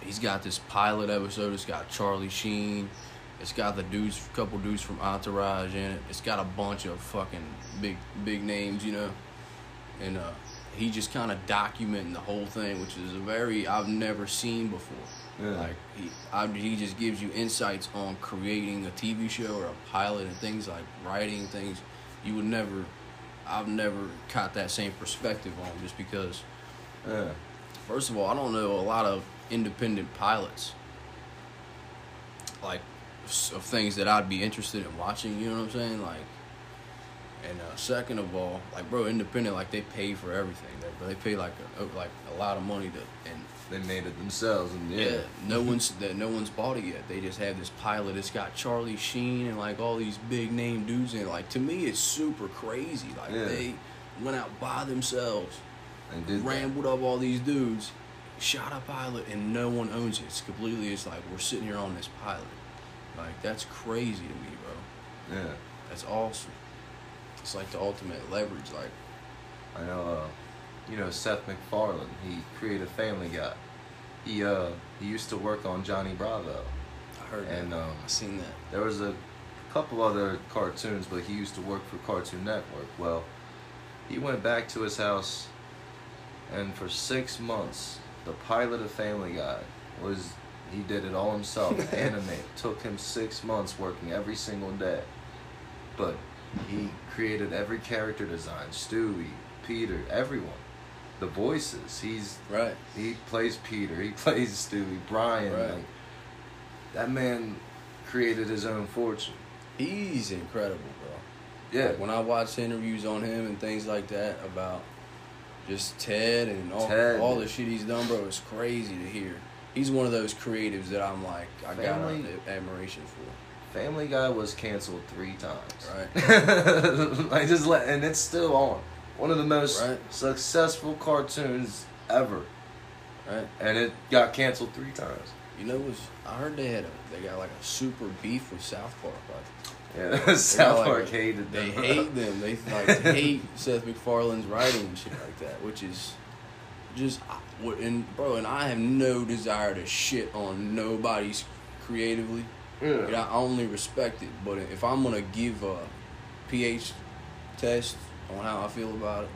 He's got this pilot episode. It's got Charlie Sheen. It's got the dudes, couple dudes from Entourage in it. It's got a bunch of fucking big, big names, you know. And uh, he just kind of documenting the whole thing, which is a very I've never seen before. Yeah. Like he, I, he just gives you insights on creating a TV show or a pilot and things like writing things you would never. I've never caught that same perspective on just because Yeah. First of all, I don't know a lot of independent pilots, like of things that I'd be interested in watching. You know what I'm saying? Like, and uh, second of all, like bro, independent, like they pay for everything. They, they pay like a, like a lot of money to, and They made it themselves, and yeah. yeah, no one's that no one's bought it yet. They just have this pilot. It's got Charlie Sheen and like all these big name dudes in. it. Like to me, it's super crazy. Like Yeah. they went out by themselves They did that. rambled up all these dudes, shot a pilot, and no one owns it. It's completely. It's like we're sitting here on this pilot. Like that's crazy to me, bro. Yeah. That's awesome. It's like the ultimate leverage. Like I know, uh, you know Seth MacFarlane. He created Family Guy. He uh he used to work on Johnny Bravo. I heard And, that. um, I seen that. There was a couple other cartoons, but he used to work for Cartoon Network. Well, he went back to his house, and for six months, the pilot of Family Guy was he did it all himself. animate took him six months working every single day, but he created every character design: Stewie, Peter, everyone. The voices. He's Right. he plays Peter. He plays Stewie. Brian. Right. Like, that man created his own fortune. He's incredible, bro. Yeah. Like, when I watch interviews on him and things like that about just Ted and all, Ted. all the shit he's done, bro, it's crazy to hear. He's one of those creatives that I'm like, I got Family- a- admiration for. Family Guy was canceled three times. Right. I just let, and it's still on. One of the most Right. successful cartoons ever, Right. and it got canceled three times. You know, was I heard they had a they got like a super beef with South Park. Like, Yeah, South like, Park a- hated them. They hate them. They like hate Seth MacFarlane's writing and shit like that, which is just and bro. And I have no desire to shit on nobody's creatively. Yeah. And I only respect it. But if I'm gonna give a pH test on how I feel about it,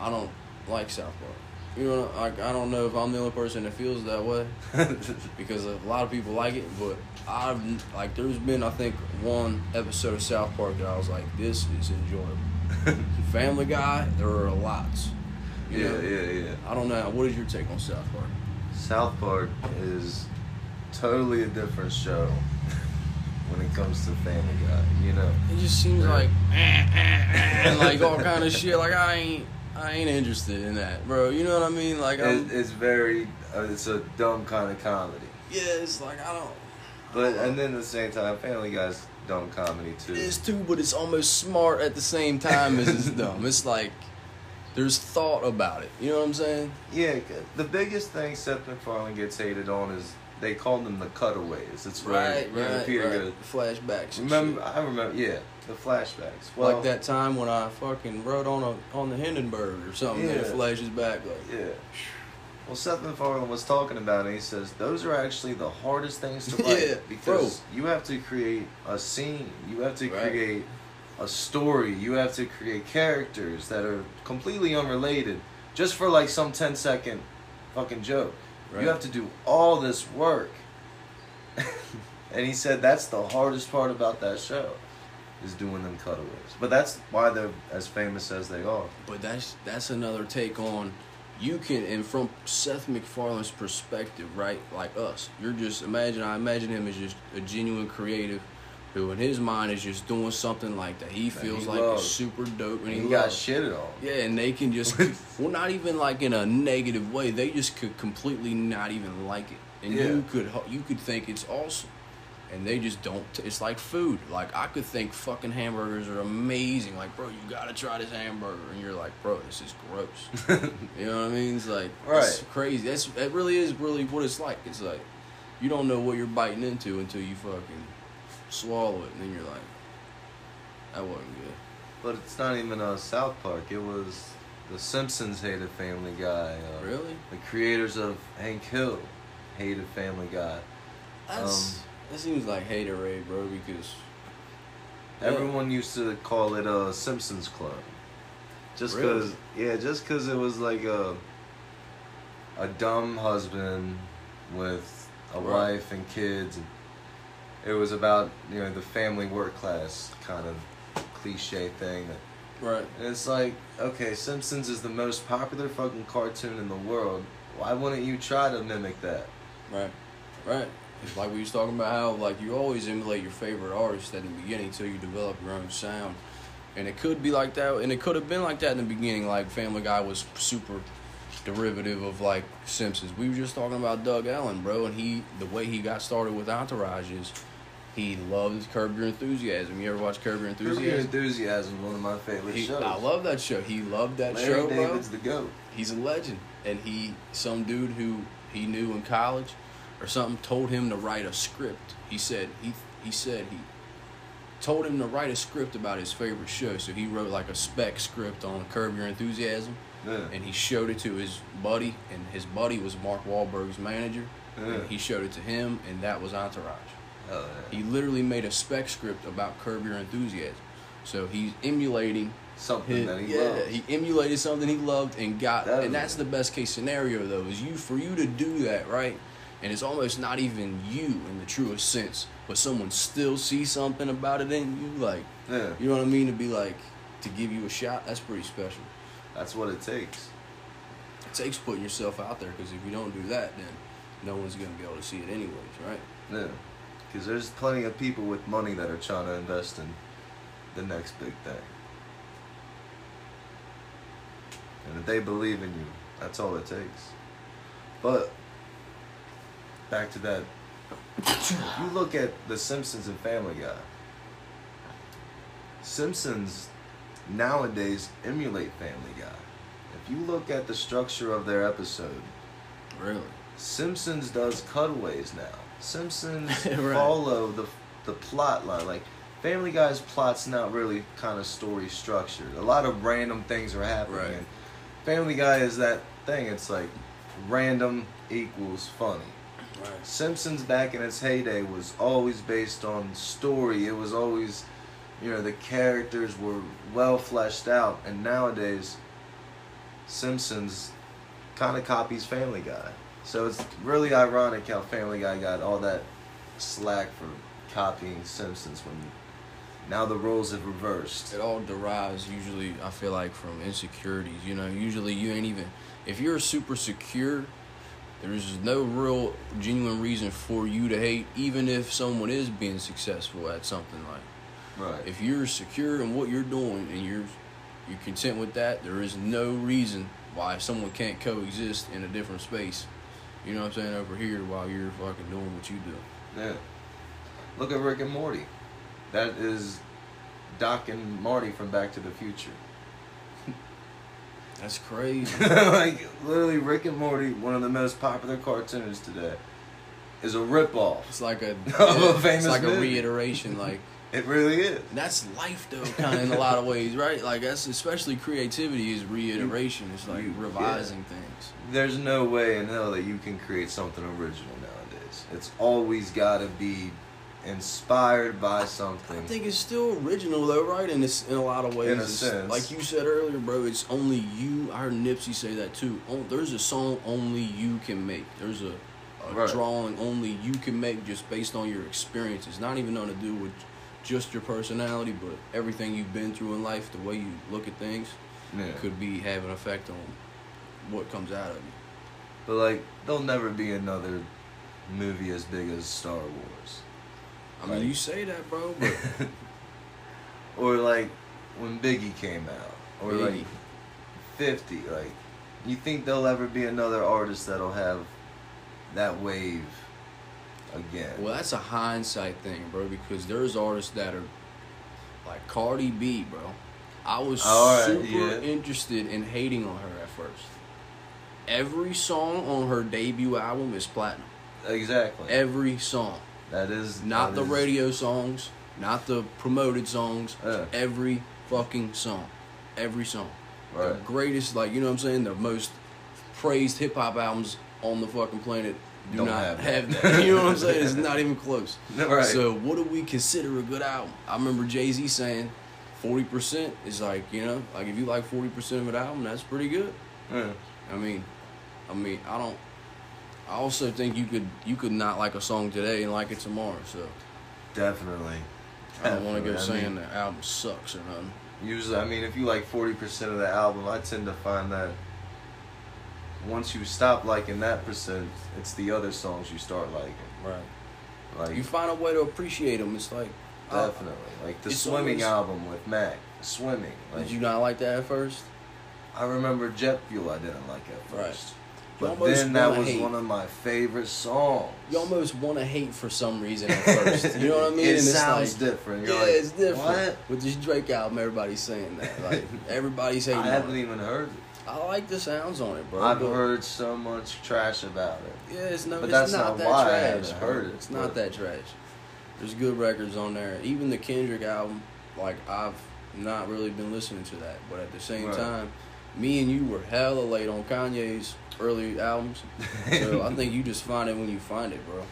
I don't like South Park. You know, like I don't know if I'm the only person that feels that way because a lot of people like it, but I've like there's been I think one episode of South Park that I was like, this is enjoyable. Family Guy, there are lots. Yeah, know? yeah, yeah. I don't know. What is your take on South Park? South Park is totally a different show it comes to Family Guy. You know, It just seems like eh, eh, and like all kind of shit. Like I ain't, I ain't interested in that, bro. You know what I mean? Like I'm, it's very, uh, it's a dumb kind of comedy. yeah, it's like I don't. But and then at the same time, Family Guy's dumb comedy too. It is too, but it's almost smart at the same time as it's dumb. It's like there's thought about it. You know what I'm saying? Yeah, the biggest thing Seth MacFarlane gets hated on is they call them the cutaways. It's Right, right, Peter right. goes, Flashbacks. Remember, shit. I remember. Yeah, the flashbacks. Well, like that time when I fucking rode on a on the Hindenburg or something. And it Yeah. flashes back like. Yeah. Well, Seth MacFarlane was talking about it. He says those are actually the hardest things to write Yeah, because you have to create a scene, you have to Right. create a story, you have to create characters that are completely unrelated, just for like some 10 second fucking joke. Right. You have to do all this work. and he said that's the hardest part about that show is doing them cutaways. But that's why they're as famous as they are. But that's that's another take on you can and from Seth MacFarlane's perspective, right? Like us, you're just imagine. I imagine him as just a genuine creative, who in his mind is just doing something like that. He feels he like loves. is super dope, and he, he got shitted on. Yeah, and they can just well, not even like in a negative way. They just could completely not even like it, and Yeah. you could you could think it's awesome, and they just don't. It's like food. Like I could think fucking hamburgers are amazing. Like, bro, you gotta try this hamburger, and you're like, bro, this is gross. you know what I mean? It's like it's Right. crazy. That's that really is really what it's like. It's like you don't know what you're biting into until you fucking swallow it, and then you're like, that wasn't good. But it's not even uh, South Park. It was The Simpsons hated Family Guy. Uh, Really? The creators of Hank Hill hated Family Guy. That's Um, that seems like haterade, bro. Because Yeah. Everyone used to call it a Simpsons Club. Just Really? because, yeah, just because it was like a a dumb husband with a Right. wife and kids. And it was about you know the family work class kind of cliche thing that right, And it's like, okay, Simpsons is the most popular fucking cartoon in the world. Why wouldn't you try to mimic that? right, right. It's like we was talking about how like you always emulate your favorite artist at the beginning until you develop your own sound, and it could be like that, and it could have been like that in the beginning. Like Family Guy was super derivative of like Simpsons. We were just talking about Doug Ellin, bro, and he the way he got started with Entourage is he loves Curb Your Enthusiasm. You ever watch Curb Your Enthusiasm? Curb Your Enthusiasm? One of my favorite He, shows. I love that show. He loved that Larry show, bro. David's the goat. he's a legend and he some dude who he knew in college or something told him to write a script he said he he said he told him to write a script about his favorite show so he wrote like a spec script on curb your enthusiasm Yeah. and he showed it to his buddy and his buddy was mark Wahlberg's manager Yeah. and he showed it to him and that was entourage He literally made a spec script about curb your enthusiasm so he's emulating Something his- that he yeah, loves. he emulated something he loved and got, That and that's the best case scenario though. Is you for you to do that right, and it's almost not even you in the truest sense, but someone still sees something about it in you, like yeah. you know what I mean, to be like to give you a shot. That's pretty special. That's what it takes. It takes putting yourself out there because if you don't do that, then no one's gonna be able to see it anyways, right? Yeah. Because there's plenty of people with money that are trying to invest in the next big thing. And if they believe in you, that's all it takes. But back to that. You look at The Simpsons and Family Guy, Simpsons nowadays emulate Family Guy. If you look at the structure of their episode, Really? Simpsons does cutaways now. Simpsons Right. follow the the plot line. Like Family Guy's plot's not really kind of story structured. A lot of random things are happening. Right. And Family Guy is that thing. It's like random equals funny. Right. Simpsons back in its heyday was always based on story. It was always, you know, the characters were well fleshed out. And nowadays, Simpsons kind of copies Family Guy. So it's really ironic how Family Guy got all that slack for copying Simpsons when now the roles have reversed. It all derives usually, I feel like, from insecurities. You know, usually you ain't even if you're super secure There's no real genuine reason for you to hate, even if someone is being successful at something. Like, Right. if you're secure in what you're doing and you're you're content with that, there is no reason why someone can't coexist in a different space. You know what I'm saying? Over here, while you're fucking doing what you do. yeah. Look at Rick and Morty. That is Doc and Marty from Back to the Future. That's crazy. like literally, Rick and Morty, one of the most popular cartoons today, is a ripoff. It's like a, Of a famous it's like movie. a reiteration. Like It really is. that's life though, kind of in a lot of ways, right? Like that's especially creativity is reiteration. It's like you- revising things. There's no way in hell that you can create something original nowadays. It's always got to be inspired by something. I think it's still original though, right? In this, in a lot of ways, In a It's- sense. like you said earlier, bro. It's only you. I heard Nipsey say that too. On- There's a song only you can make. There's a, a Right. drawing only you can make just based on your experiences. Not even nothing to do with just your personality, but everything you've been through in life, the way you look at things, yeah. could be have an effect on what comes out of you. But like, there'll never be another movie as big as Star Wars. I mean, Like- you say that, bro, but or like when Biggie came out, or Biggie. like Fifty. Like, you think there'll ever be another artist that'll have that wave again? Well, that's a hindsight thing, bro, because there's artists that are like Cardi B, bro. I was oh, right, super yeah. interested in hating on her at first. Every song on her debut album is platinum. exactly. Every song. that is Not that the is- radio songs, not the promoted songs. Yeah. Every fucking song. Every song. The greatest, like, you know what I'm saying? The most praised hip hop albums on the fucking planet do Don't not have have, that. that. you know what I'm saying? It's not even close. Right. So, what do we consider a good album? I remember Jay Z saying 40% is like, you know, like if you like 40% of an album, that's pretty good. Yeah. I mean, I mean, I don't. I also think you could you could not like a song today and like it tomorrow. So Definitely. I don't want to go I saying mean, the album sucks or nothing. Usually, I mean, if you like forty percent of the album, I tend to find that once you stop liking that percent, it's the other songs you start liking. Right. Like You find a way to appreciate them. It's like, uh, definitely, like the swimming always- album with Mac. Swimming. Like, did you not like that at first? I remember Jet Fuel. I didn't like at first, You but then that was hate. one of my favorite songs. You almost want to hate for some reason at first. You know what I mean? it and sounds like, different. You're yeah, like, it's different. What? With this Drake album, everybody's saying that. Like everybody's hating. I haven't it. even heard it. I like the sounds on it, bro. I've but- heard so much trash about it. Yeah, it's no. But it's that's not, not that why I trash. haven't heard it, It's not that trash. There's good records on there. Even the Kendrick album, like I've not really been listening to that, but at the same Right. time, me and you were hella late on Kanye's early albums. So I think you just find it when you find it, bro.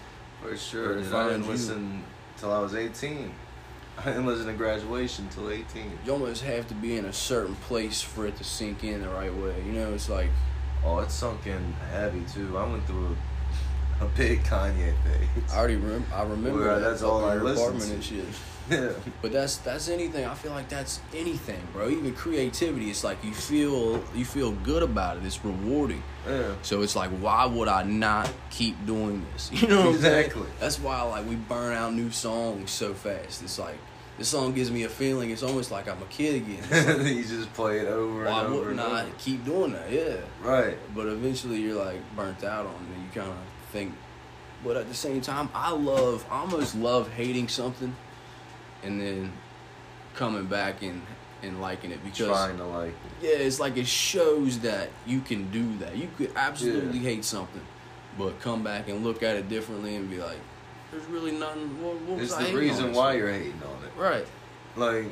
For sure. Dude. I didn't you. listen till I was 18. I didn't listen to graduation until 18. You almost have to be in a certain place for it to sink in the right way. You know, it's like Oh, it sunk in heavy too. I went through a, a big Kanye phase. I already rem- I remember Well, that that's all I listened apartment to. and shit. yeah. But that's that's anything. I feel like that's anything, bro. Even creativity. It's like you feel you feel good about it. It's rewarding. Yeah. So it's like, why would I not keep doing this? You know? Exactly. That's why like we burn out new songs so fast. It's like this song gives me a feeling. It's almost like I'm a kid again. Like, you just play it over and over Why wouldn't I keep doing that? Yeah. Right. But eventually you're like burnt out on it. And you kind of think. But at the same time, I love, I almost love hating something, and then coming back and and liking it because Trying to like. It. Yeah, it's like it shows that you can do that. You could absolutely hate something, but come back and look at it differently and be like, "There's really nothing." What, what It's the reason why you're hating on it. right. Like,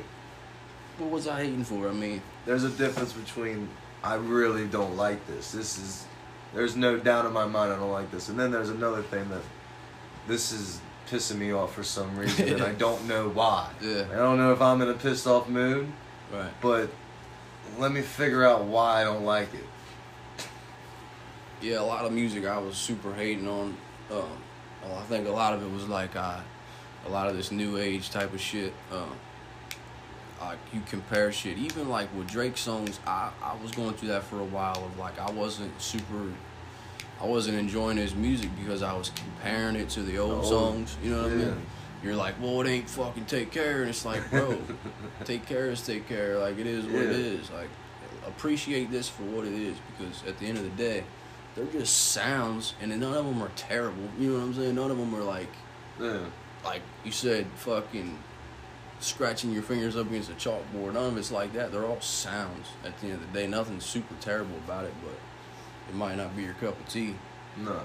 What was I hating for? I mean, there's a difference between I really don't like this. This is there's no doubt in my mind I don't like this. And then there's another thing that this is pissing me off for some reason and I don't know why. Yeah. I don't know if I'm in a pissed off mood, right. but let me figure out why I don't like it. yeah, a lot of music I was super hating on. Um, well, I think a lot of it was like uh, a lot of this new age type of shit. Um, like you compare shit, even like with Drake songs. I I was going through that for a while of like I wasn't super I wasn't enjoying his music because I was comparing it to the old Oh, songs. You know what I mean? You're like, well, it ain't fucking take care, and it's like, bro, take care is take care. Like it is what it Yeah. is. Like appreciate this for what it is because at the end of the day, they're just sounds, and none of them are terrible. You know what I'm saying? None of them are like Yeah. like you said, fucking scratching your fingers up against a chalkboard. None of it's like that. They're all sounds at the end of the day. Nothing super terrible about it, but it might not be your cup of tea, No.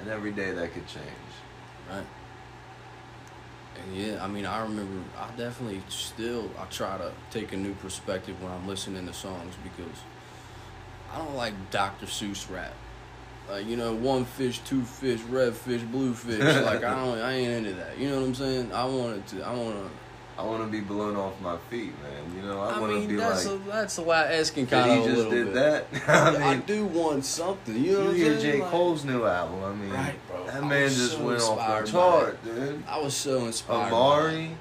And every day that could change. right? And yeah, I mean, I remember, I definitely still, I try to take a new perspective when I'm listening to songs because I don't like Dr. Seuss rap. Like, you know, one fish, two fish, red fish, blue fish. like, I don't, I ain't into that. You know what I'm saying? I wanted to, I want to, I want to be blown off my feet, man. You know, I, I, want to be that's like, a, that's lot asking kind he of a just did bit. that? I, I do want something. You know you hear? J. Like, Cole's new album. I mean, Right, bro. that I man just so went off the chart, dude. I was so inspired. Amari,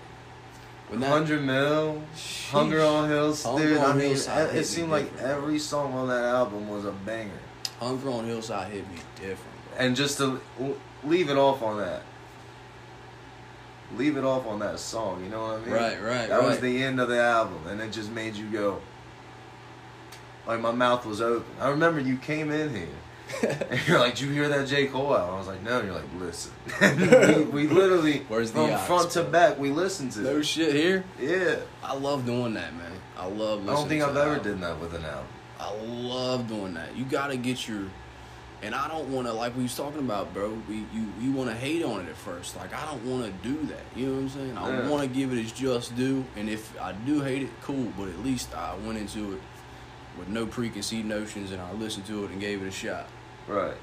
100 Mil, Sheesh. Hunger on Hills. Hunger Dude, I mean, Hillside it, seemed like different, every song on that album was a banger. Hunger on Hillside hit me different, bro. And just to leave it off on that. Leave it off on that song, you know what I mean? Right, right, That was the end of the album, and it just made you go. Like my mouth was open. I remember you came in here, and you're like, "Did you hear that J Cole album?" I was like, "No." And you're like, "Listen." we, we literally Where's the from front to back we listened to. no shit here. Yeah, I love doing that, man. I love. Listening I don't think I've ever done that with an album. I love doing that. You gotta get your, and I don't want to like we was talking about, bro. We you you want to hate on it at first. Like I don't want to do that. You know what I'm saying? I Yeah. want to give it its just due. And if I do hate it, cool. But at least I went into it with no preconceived notions, and I listened to it and gave it a shot. Right.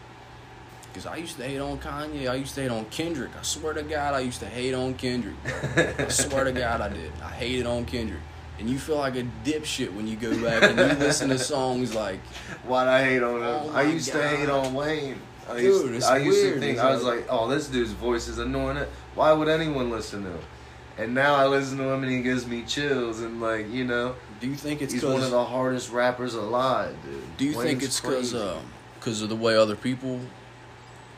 Cause I used to hate on Kanye. I used to hate on Kendrick. I swear to God, I used to hate on Kendrick. I swear to God, I did. I hated on Kendrick. And you feel like a dipshit when you go back and you listen to songs like Why'd I hate on him? Oh I used to hate on Wayne. I Dude, used, it's I used weird. to think I was like- like, oh, this dude's voice is annoying. Why would anyone listen to him? And now I listen to him and he gives me chills and like you know Do you think it's he's one of the hardest rappers alive, dude. Do you think it's because crazy. um, cause of the way other people?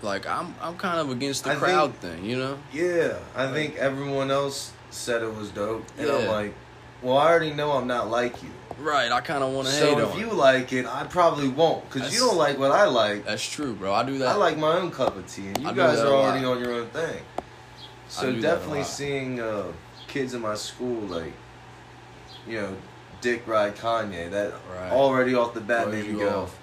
Like I'm, I'm kind of against the I think- crowd thing, you know. Yeah, I think everyone else said it was dope, and I'm like, well, I already know I'm not like you. Right. I kind of want to hate So if you like it, I probably won't, because you don't like what I like. That's true, bro. I do that. I like my own cup of tea, and you I guys are already on your own thing. So do that a definitely seeing uh, kids in my school like, you know, Dick ride Kanye. That Right. already off the bat Throws made me go. off.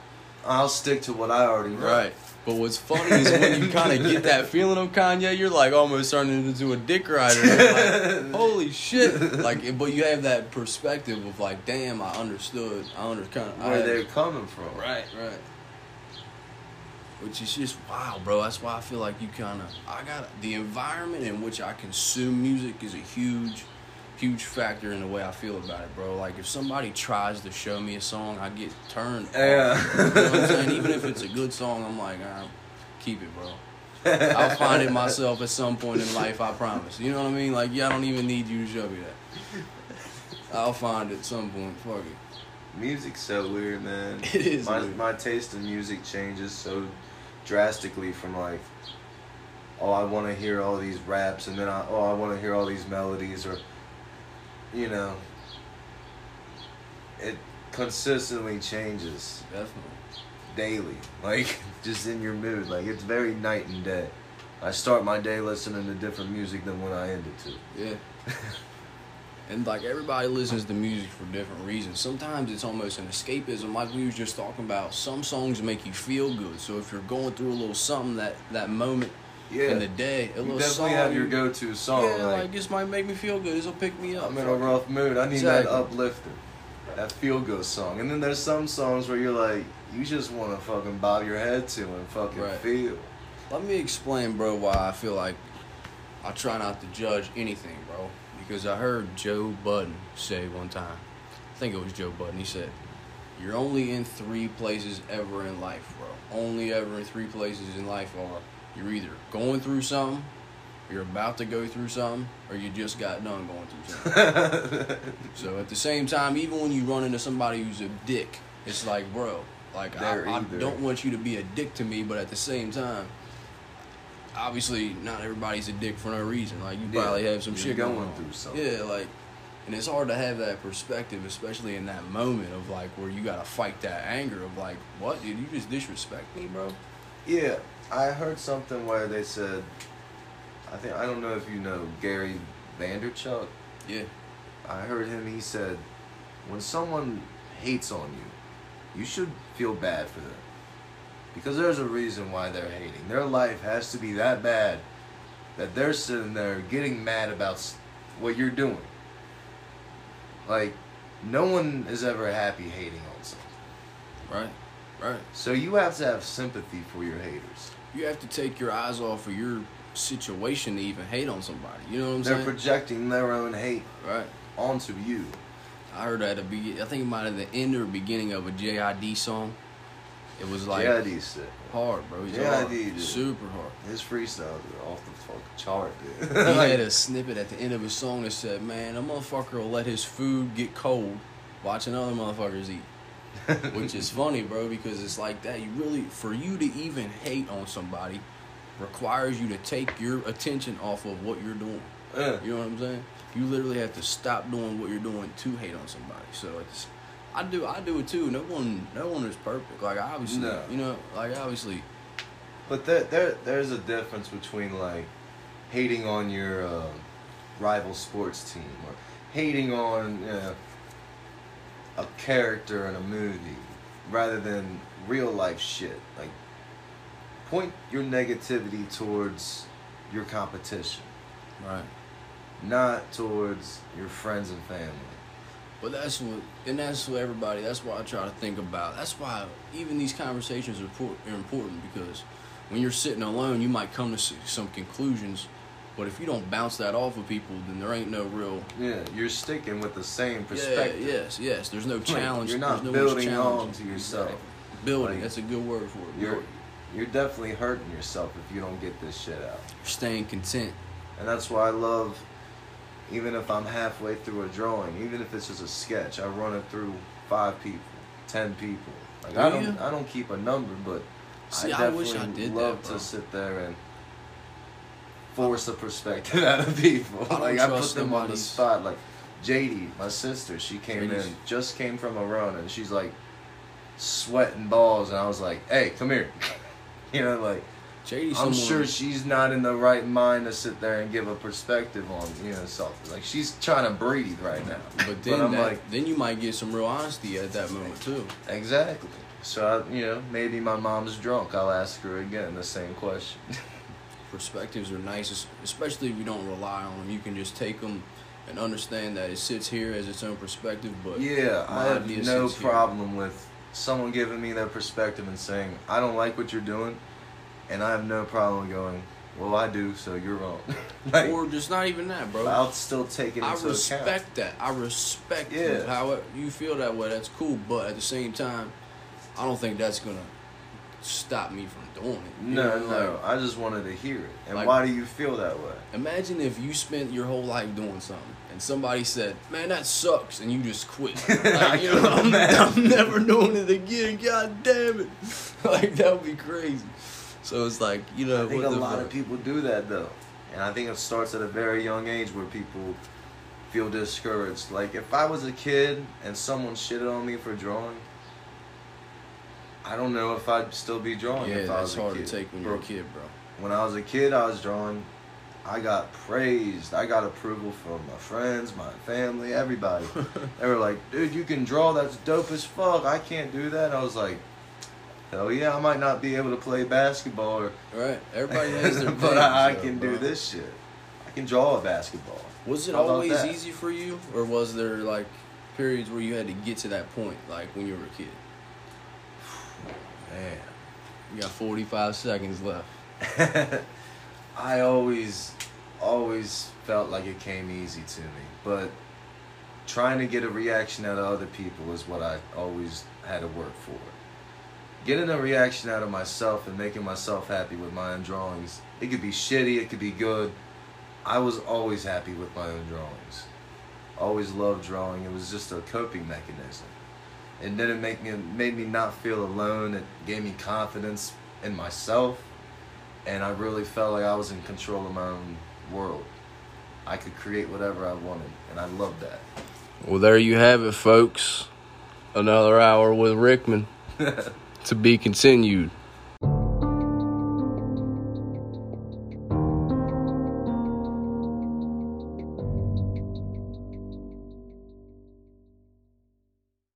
I'll stick to what I already know. Right. But what's funny is when you kind of get that feeling of Kanye, you're like almost turning into a dick rider. Like, Holy shit! Like, but you have that perspective of like, damn, I understood. I understand. Where they're coming from. Right, right. Which is just wow, bro. That's why I feel like you kind of I got the environment in which I consume music is a huge, huge factor in the way I feel about it, bro. Like if somebody tries to show me a song, I get turned. off. Yeah. you know what I'm saying? Even if it's a good song, I'm like, ah, keep it, bro. I'll find it myself at some point in life. I promise. You know what I mean? Like, yeah, I don't even need you to show me that. I'll find it at some point. Fuck it. Music's so weird, man. It is My weird. my taste in music changes so drastically from like, oh, I want to hear all these raps, and then I oh, I want to hear all these melodies, or, you know. It consistently changes Definitely. daily, like just in your mood. Like it's very night and day. I start my day listening to different music than when I end it to. Yeah. and like everybody listens to music for different reasons. Sometimes it's almost an escapism, like we was just talking about. Some songs make you feel good. So if you're going through a little something that that moment Yeah, in the day, a you little definitely song, have your go-to song. yeah, like, like, this might make me feel good. This will pick me up. I'm in a rough mood. I need that Exactly. uplifter, that feel good song. And then there's some songs where you're like, you just want to fucking bob your head to and fucking Right. feel. Let me explain, bro, why I feel like I try not to judge anything, bro. Because I heard Joe Budden say one time, I think it was Joe Budden, he said, You're only in three places ever in life, bro. Only ever in three places in life are you're either going through something, you're about to go through something, or you just got done going through something. so at the same time, even when you run into somebody who's a dick, it's like, bro, Like I, I don't want you to be a dick to me, but at the same time, obviously not everybody's a dick for no reason. Like you Yeah, probably have some you're shit going going through something. Yeah, like, and it's hard to have that perspective, especially in that moment of like where you gotta fight that anger of like, what, dude? You just disrespect me, bro. Yeah, I heard something where they said, I think I don't know if you know Gary Vaynerchuk. Yeah, I heard him. He said, when someone hates on you, you should feel bad for them because there's a reason why they're hating. Their life has to be that bad that they're sitting there getting mad about what you're doing. Like, no one is ever happy hating on something. right, right. So you have to have sympathy for your haters. You have to take your eyes off of your situation to even hate on somebody. You know what I'm saying? They're projecting their own hate right. onto you. I heard that at the be- I think it might have the end or beginning of a JID song. It was like JID's sick. hard, bro. He's JID, hard. super hard. His freestyles are off the fucking chart, dude. He Like, had a snippet at the end of his song that said, "Man, a motherfucker will let his food get cold, watching other motherfuckers eat." Which is funny, bro, because it's like that. You really, for you to even hate on somebody, requires you to take your attention off of what you're doing. Yeah. You know what I'm saying? You literally have to stop doing what you're doing to hate on somebody. So it's, I do, I do it too. No one, no one is perfect. Like obviously, No. you know, like obviously, But there, there, there's a difference between like hating on your uh, rival sports team or hating on you know, a character in a movie rather than real life shit. Like, point your negativity towards your competition, right. not towards your friends and family. But that's what, and that's what everybody. That's why I try to think about. That's why even these conversations are, are important because when you're sitting alone, you might come to some conclusions. But if you don't bounce that off of people, then there ain't no real. Yeah, you're sticking with the same perspective. Yeah, yes, yes. There's no Like, challenge. you're not no building on to yourself. Exactly. Building. Like, that's a good word for it. You're You're, definitely hurting yourself if you don't get this shit out. You're staying content. And that's why I love even if I'm halfway through a drawing, even if it's just a sketch, I run it through five people, ten people. Like I Do don't you? I don't keep a number, but See, I I wish definitely I did love that, to sit there and force a perspective out of people. I like I put them on the spot. Like JD, my sister, she came in, just came from a run, and she's like sweating balls, and I was like, "Hey, come here," you know, like. JD, I'm someone, sure she's not in the right mind to sit there and give a perspective on you know something. Like she's trying to breathe right now. But then, I'm that, like, then you might get some real honesty at that moment too. exactly. So I, you know, maybe my mom's drunk. I'll ask her again the same question. perspectives are nice, especially if you don't rely on them. You can just take them and understand that it sits here as its own perspective. But yeah, I have no sits here. problem with someone giving me their perspective and saying I don't like what you're doing, and I have no problem going. Well, I do, so you're wrong. like, or just not even that, bro. I'll still take it I respect account. that. I respect Yeah. how it, you feel that way. That's cool. But at the same time, I don't think that's gonna stop me from doing it. No, know, no, like, I just wanted to hear it. And Like- why do you feel that way? Imagine if you spent your whole life doing something and somebody said, "Man, that sucks," and you just quit. Like, you know, I'm. I'm never doing it again. God damn it! Like that would be crazy. So it's like you know, I think a lot fuck? of people do that though, and I think it starts at a very young age where people feel discouraged. Like if I was a kid and someone shitted on me for drawing, I don't know if I'd still be drawing Yeah, if I was that's a hard kid. to take when Bro, you're a kid, bro. When I was a kid, I was drawing. I got praised. I got approval from my friends, my family, everybody. they were like, "Dude, you can draw. That's dope as fuck. I can't do that." I was like, "Hell yeah, I might not be able to play basketball or Right? Everybody has their but I, I can bro. do this shit. I can draw a basketball. Was it always that? easy for you, or was there like periods where you had to get to that point, like when you were a kid? Man. You got 45 seconds left. I always, always felt like it came easy to me. But trying to get a reaction out of other people is what I always had to work for. Getting a reaction out of myself and making myself happy with my own drawings. It could be shitty, it could be good. I was always happy with my own drawings. Always loved drawing. It was just a coping mechanism. It didn't make me made me not feel alone. It gave me confidence in myself, and I really felt like I was in control of my own world. I could create whatever I wanted, and I loved that. Well, there you have it, folks. Another hour with Rickman to be continued.